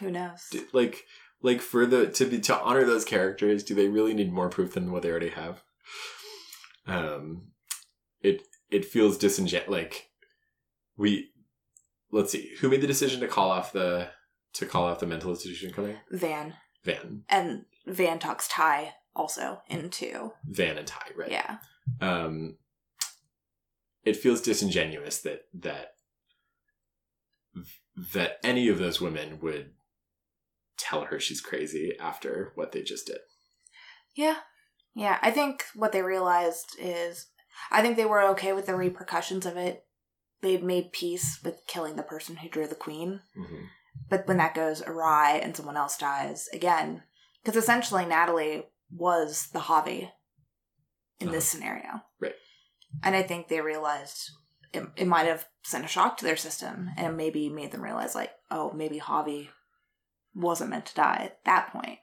Who knows? do, like like for the to be to honor those characters do they really need more proof than what they already have um it it feels disingen like we let's see who made the decision to call off the to call off the mental institution coming Van. van And Van talks Ty also into. van and ty right Yeah. Um it feels disingenuous that that that any of those women would tell her she's crazy after what they just did Yeah. Yeah. I think what they realized is I think they were okay with the repercussions of it. They'd made peace with killing the person who drew the queen. mm-hmm. But when that goes awry and someone else dies, again, because essentially Natalie was the Javi in this uh-huh. scenario. Right. And I think they realized it, it might have sent a shock to their system and maybe made them realize, like, oh, maybe Javi wasn't meant to die at that point.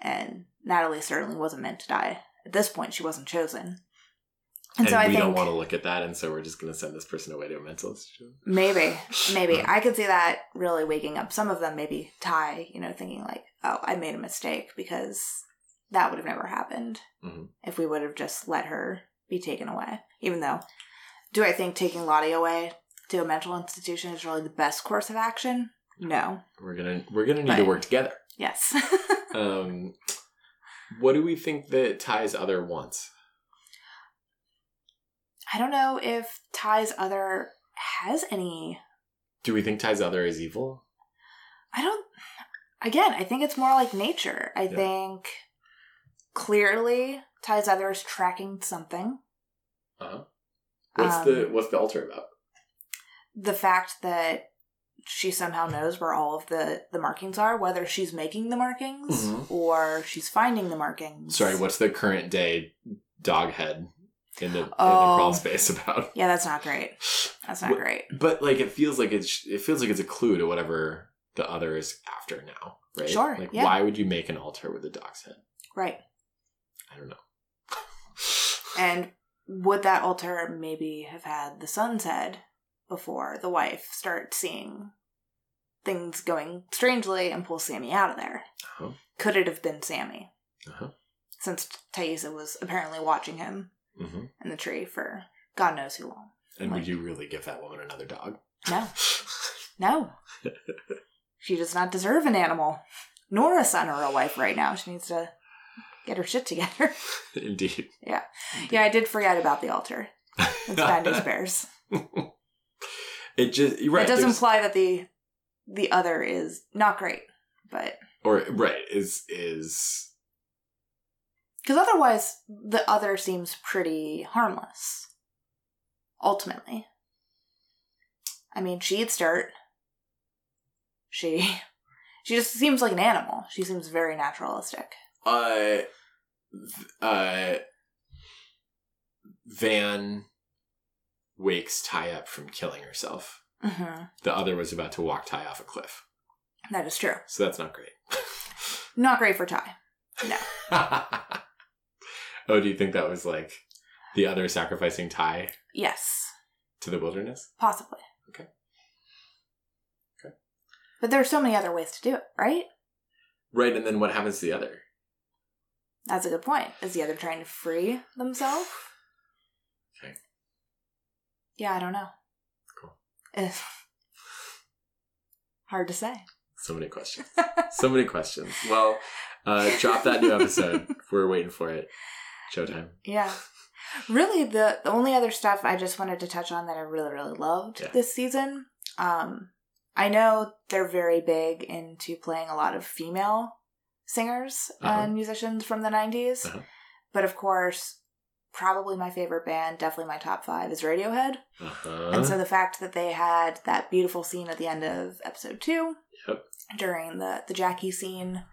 And Natalie certainly wasn't meant to die. At this point, she wasn't chosen. and, And, so I we think don't want to look at that, and so we're just going to send this person away to a mental institution. Maybe, maybe <laughs> I could see that really waking up some of them. Maybe Ty, you know, thinking like, "Oh, I made a mistake," because that would have never happened Mhm. if we would have just let her be taken away. Even though, do I think taking Lottie away to a mental institution is really the best course of action? No. We're gonna we're gonna need to work together. Yes. <laughs> Um, what do we think that Ty's other wants? I don't know if Ty's other has any. Do we think Ty's other is evil? I don't. Again, I think it's more like nature. I Yeah. think clearly Ty's other is tracking something. Uh-huh. What's Um, the what's the altar about? The fact that she somehow knows where all of the the markings are, whether she's making the markings Mhm. or she's finding the markings. Sorry, what's the current day dog head in the in the Oh. crawl space about? <laughs> Yeah, that's not great. That's not What- great. But like it feels like it's it feels like it's a clue to whatever the other is after now, right? Sure, Like yeah. why would you make an altar with a dog's head? Right. I don't know. And would that altar maybe have had the son's head before the wife starts seeing things going strangely and pulls Sammy out of there? Uh-huh. Could it have been Sammy? Uh-huh. Since Taissa was apparently watching him hmm in the tree for God knows who long. And Like- would you really give that woman another dog? No, <laughs> no. she does not deserve an animal, nor a son or a wife right now. She needs to get her shit together. <laughs> Indeed. yeah, Yeah, I did forget about the altar. It's bad news <laughs> bears. It just right. it does there's- imply that the the other is not great, but or right is is because otherwise the other seems pretty harmless. Ultimately, I mean, she eats dirt. She <laughs> she just seems like an animal. She seems very naturalistic. Uh uh Van wakes Ty up from killing herself. hmm The other was about to walk Ty off a cliff. That is true. So that's not great. <laughs> Not great for Ty. No. <laughs> oh, do you think that was like the other sacrificing Ty Yes, to the wilderness? possibly. Okay. Okay. But there are so many other ways to do it, right? Right, and then what happens to the other? That's a good point. Is the other trying to free themselves? Okay. Yeah, I don't know. Cool. It's hard to say. So many questions. <laughs> so many questions. Well, uh, drop that new episode. We're waiting for it. Showtime. Yeah. Really, the, the only other stuff I just wanted to touch on that I really, really loved Yeah. this season. Um, I know they're very big into playing a lot of female singers Uh-huh. and musicians from the 90s. Uh-huh. But of course, probably my favorite band, definitely my top five, is Radiohead. Uh-huh. And so the fact that they had that beautiful scene at the end of episode two Yep. during the, the Jackie scene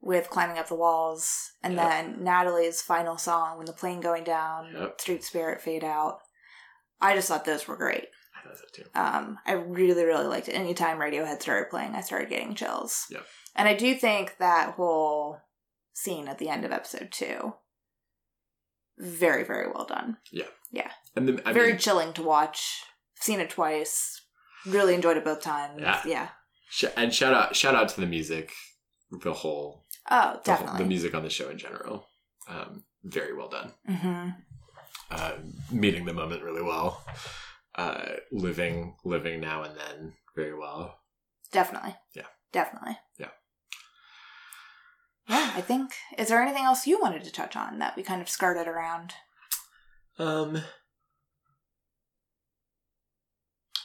with climbing up the walls, and Yep. then Natalie's final song when the plane going down, Yep. Street Spirit fade out. I just thought those were great. I thought so too. Um, I really, really liked it. Anytime Radiohead started playing, I started getting chills. Yep. And I do think that whole scene at the end of episode two, very, very well done. Yeah. Yeah. And the, I very mean, chilling to watch. Seen it twice. Really enjoyed it both times. Yeah. Yeah. sh- and shout out, shout out to the music, the whole, Oh, the, whole- the music on the show in general. Um, very well done. hmm Uh, meeting the moment really well. Uh, living, living now and then very well. Definitely. Yeah. Definitely. Yeah. I think. Is there anything else you wanted to touch on that we kind of skirted around? Um.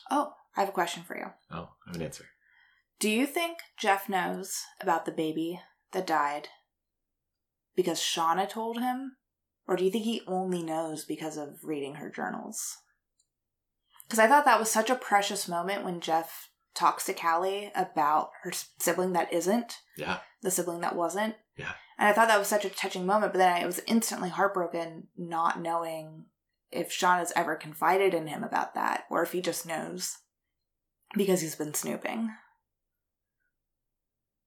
Oh, I have a question for you. Oh, I have an answer. Do you think Jeff knows about the baby that died because Shauna told him? Or do you think he only knows because of reading her journals? Because I thought that was such a precious moment when Jeff talks to Callie about her sibling that isn't, Yeah. the sibling that wasn't. Yeah. And I thought that was such a touching moment, but then I was instantly heartbroken not knowing if Sean has ever confided in him about that or if he just knows because he's been snooping.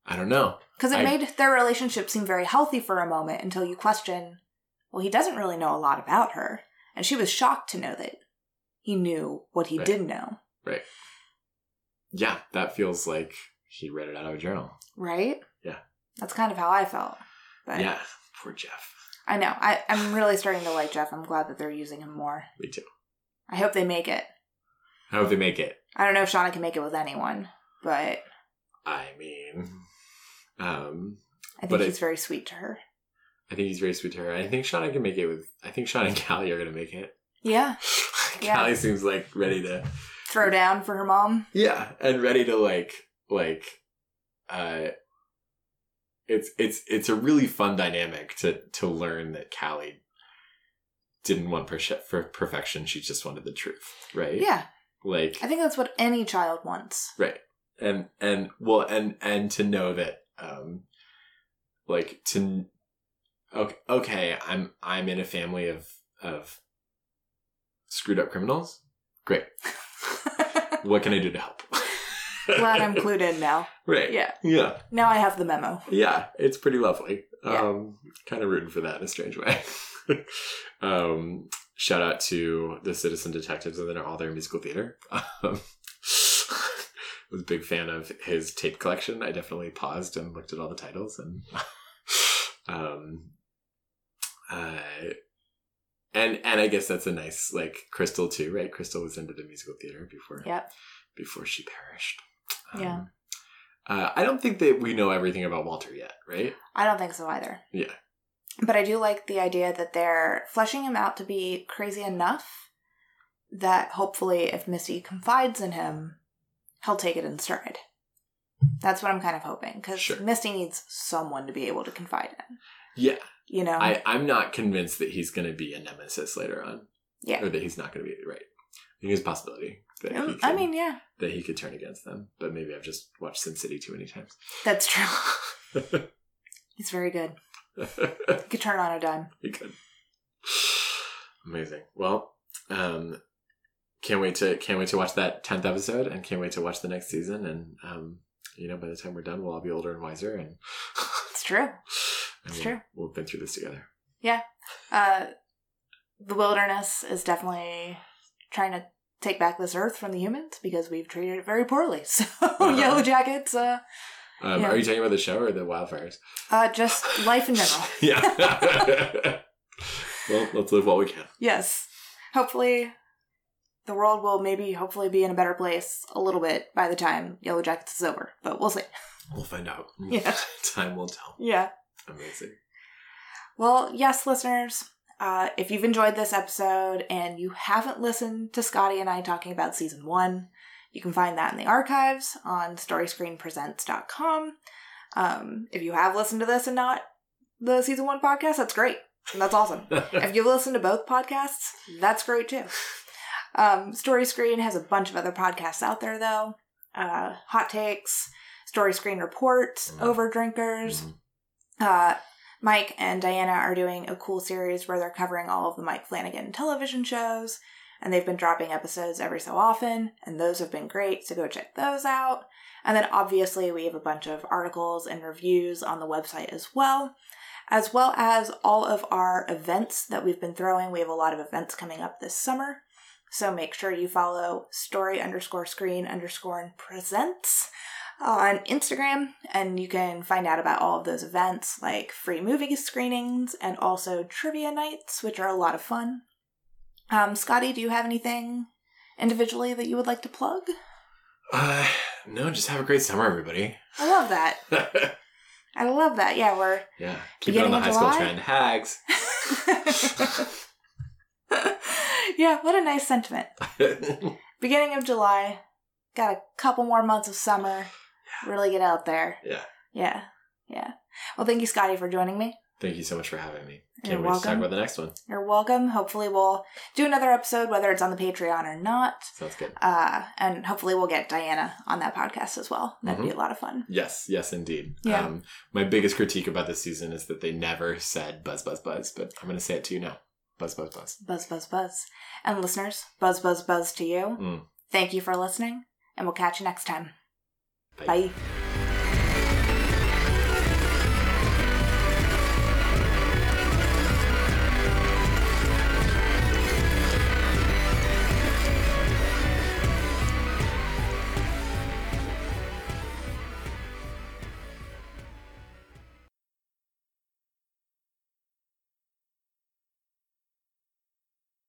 I don't know. Because it I- made their relationship seem very healthy for a moment until you question, well, he doesn't really know a lot about her. And she was shocked to know that he knew what he Right. didn't know, Right. Yeah, that feels like he read it out of a journal. right? Yeah. That's kind of how I felt. But Yeah. Poor Jeff. I know. I, I'm really starting to like Jeff. I'm glad that they're using him more. Me too. I hope they make it. I hope they make it. I don't know if Shauna can make it with anyone, but I mean, um, I think he's very sweet to her. I think he's very sweet to her. I think Shauna can make it with. I think Shauna and Callie are gonna make it. Yeah. <laughs> Yeah. Callie seems like ready to. Throw down for her mom. Yeah, and ready to like like, uh, it's it's it's a really fun dynamic to to learn that Callie didn't want per- for perfection. She just wanted the truth, right? Yeah. Like I think that's what any child wants. right and and well and and to know that um like to okay, okay i'm i'm in a family of of screwed up criminals great <laughs> what can i do to help <laughs> Glad I'm clued in now. <laughs> right Yeah. yeah Now I have the memo. yeah it's pretty lovely Yeah. um kind of rooting for that in a strange way <laughs> um shout out to the citizen detectives and then all their musical theater um, was a big fan of his tape collection i definitely paused and looked at all the titles and um uh and and i guess that's a nice like crystal too right crystal was into the musical theater before Yep. before she perished Yeah. uh, i don't think that we know everything about walter yet right I don't think so either. yeah But I do like the idea that they're fleshing him out to be crazy enough that hopefully, if Missy confides in him, he'll take it in stride. That's what I'm kind of hoping because Sure. Misty needs someone to be able to confide in. yeah You know, I, I'm not convinced that he's going to be a nemesis later on, yeah. or that he's not going to be right. I think there's a possibility that he Um, could, I mean, yeah, that he could turn against them, but maybe I've just watched Sin City too many times. that's true. <laughs> He's very good. <laughs> He could turn on a dime. he could. Amazing. Well, um, can't wait to can't wait to watch that tenth episode, and can't wait to watch the next season. And um, you know, by the time we're done, we'll all be older and wiser, and, It's true. <laughs> It's we'll, true. We'll have been through this together. Yeah. Uh, the wilderness is definitely trying to take back this earth from the humans because we've treated it very poorly. <laughs> So Uh-huh. yellow jackets, uh, Um, Yeah. Are you talking about the show or the wildfires? uh, just life in general. <laughs> Yeah. well, let's live while we can. Yes. Hopefully, the world will maybe hopefully be in a better place a little bit by the time Yellowjackets is over, but we'll see. We'll find out. <laughs> Yeah. Time will tell. Yeah. Amazing. Well, yes, listeners, uh, if you've enjoyed this episode and you haven't listened to Scotty and I talking about season one, you can find that in the archives on storyscreenpresents.com. Um, if you have listened to this and not the season one podcast, that's great. And that's awesome. <laughs> if you've listened to both podcasts, that's great too. Um, Story Screen has a bunch of other podcasts out there though. Uh, Hot Takes, Story Screen Reports, Mhm. Overdrinkers. Mhm. Uh, Mike and Diana are doing a cool series where they're covering all of the Mike Flanagan television shows, and they've been dropping episodes every so often, and those have been great, so go check those out. And then obviously, we have a bunch of articles and reviews on the website as well, as well as all of our events that we've been throwing. We have a lot of events coming up this summer, so make sure you follow story underscore screen underscore presents on Instagram, and you can find out about all of those events like free movie screenings and also trivia nights, which are a lot of fun. Um, Scotty, do you have anything individually that you would like to plug? Uh, no, just have a great summer, everybody. I love that. <laughs> I love that. Yeah, we're yeah. Keep it on Beginning the of high school July? trend. Hags. <laughs> yeah, what a nice sentiment. <laughs> Beginning of July, got a couple more months of summer. Really get out there. yeah. Yeah, yeah. Well, thank you, Scotty, for joining me. Thank you so much for having me. You're Can't wait to talk about the next one. You're welcome. Hopefully, we'll do another episode, whether it's on the Patreon or not. Sounds good. Uh, and hopefully, we'll get Diana on that podcast as well. That'd be a lot of fun. Yes, yes, indeed. Yeah. Um, my biggest critique about this season is that they never said buzz, buzz, buzz, but I'm going to say it to you now. Buzz, buzz, buzz. Buzz, buzz, buzz. And listeners, buzz, buzz, buzz to you. Mm. Thank you for listening, and we'll catch you next time. Bye. Bye.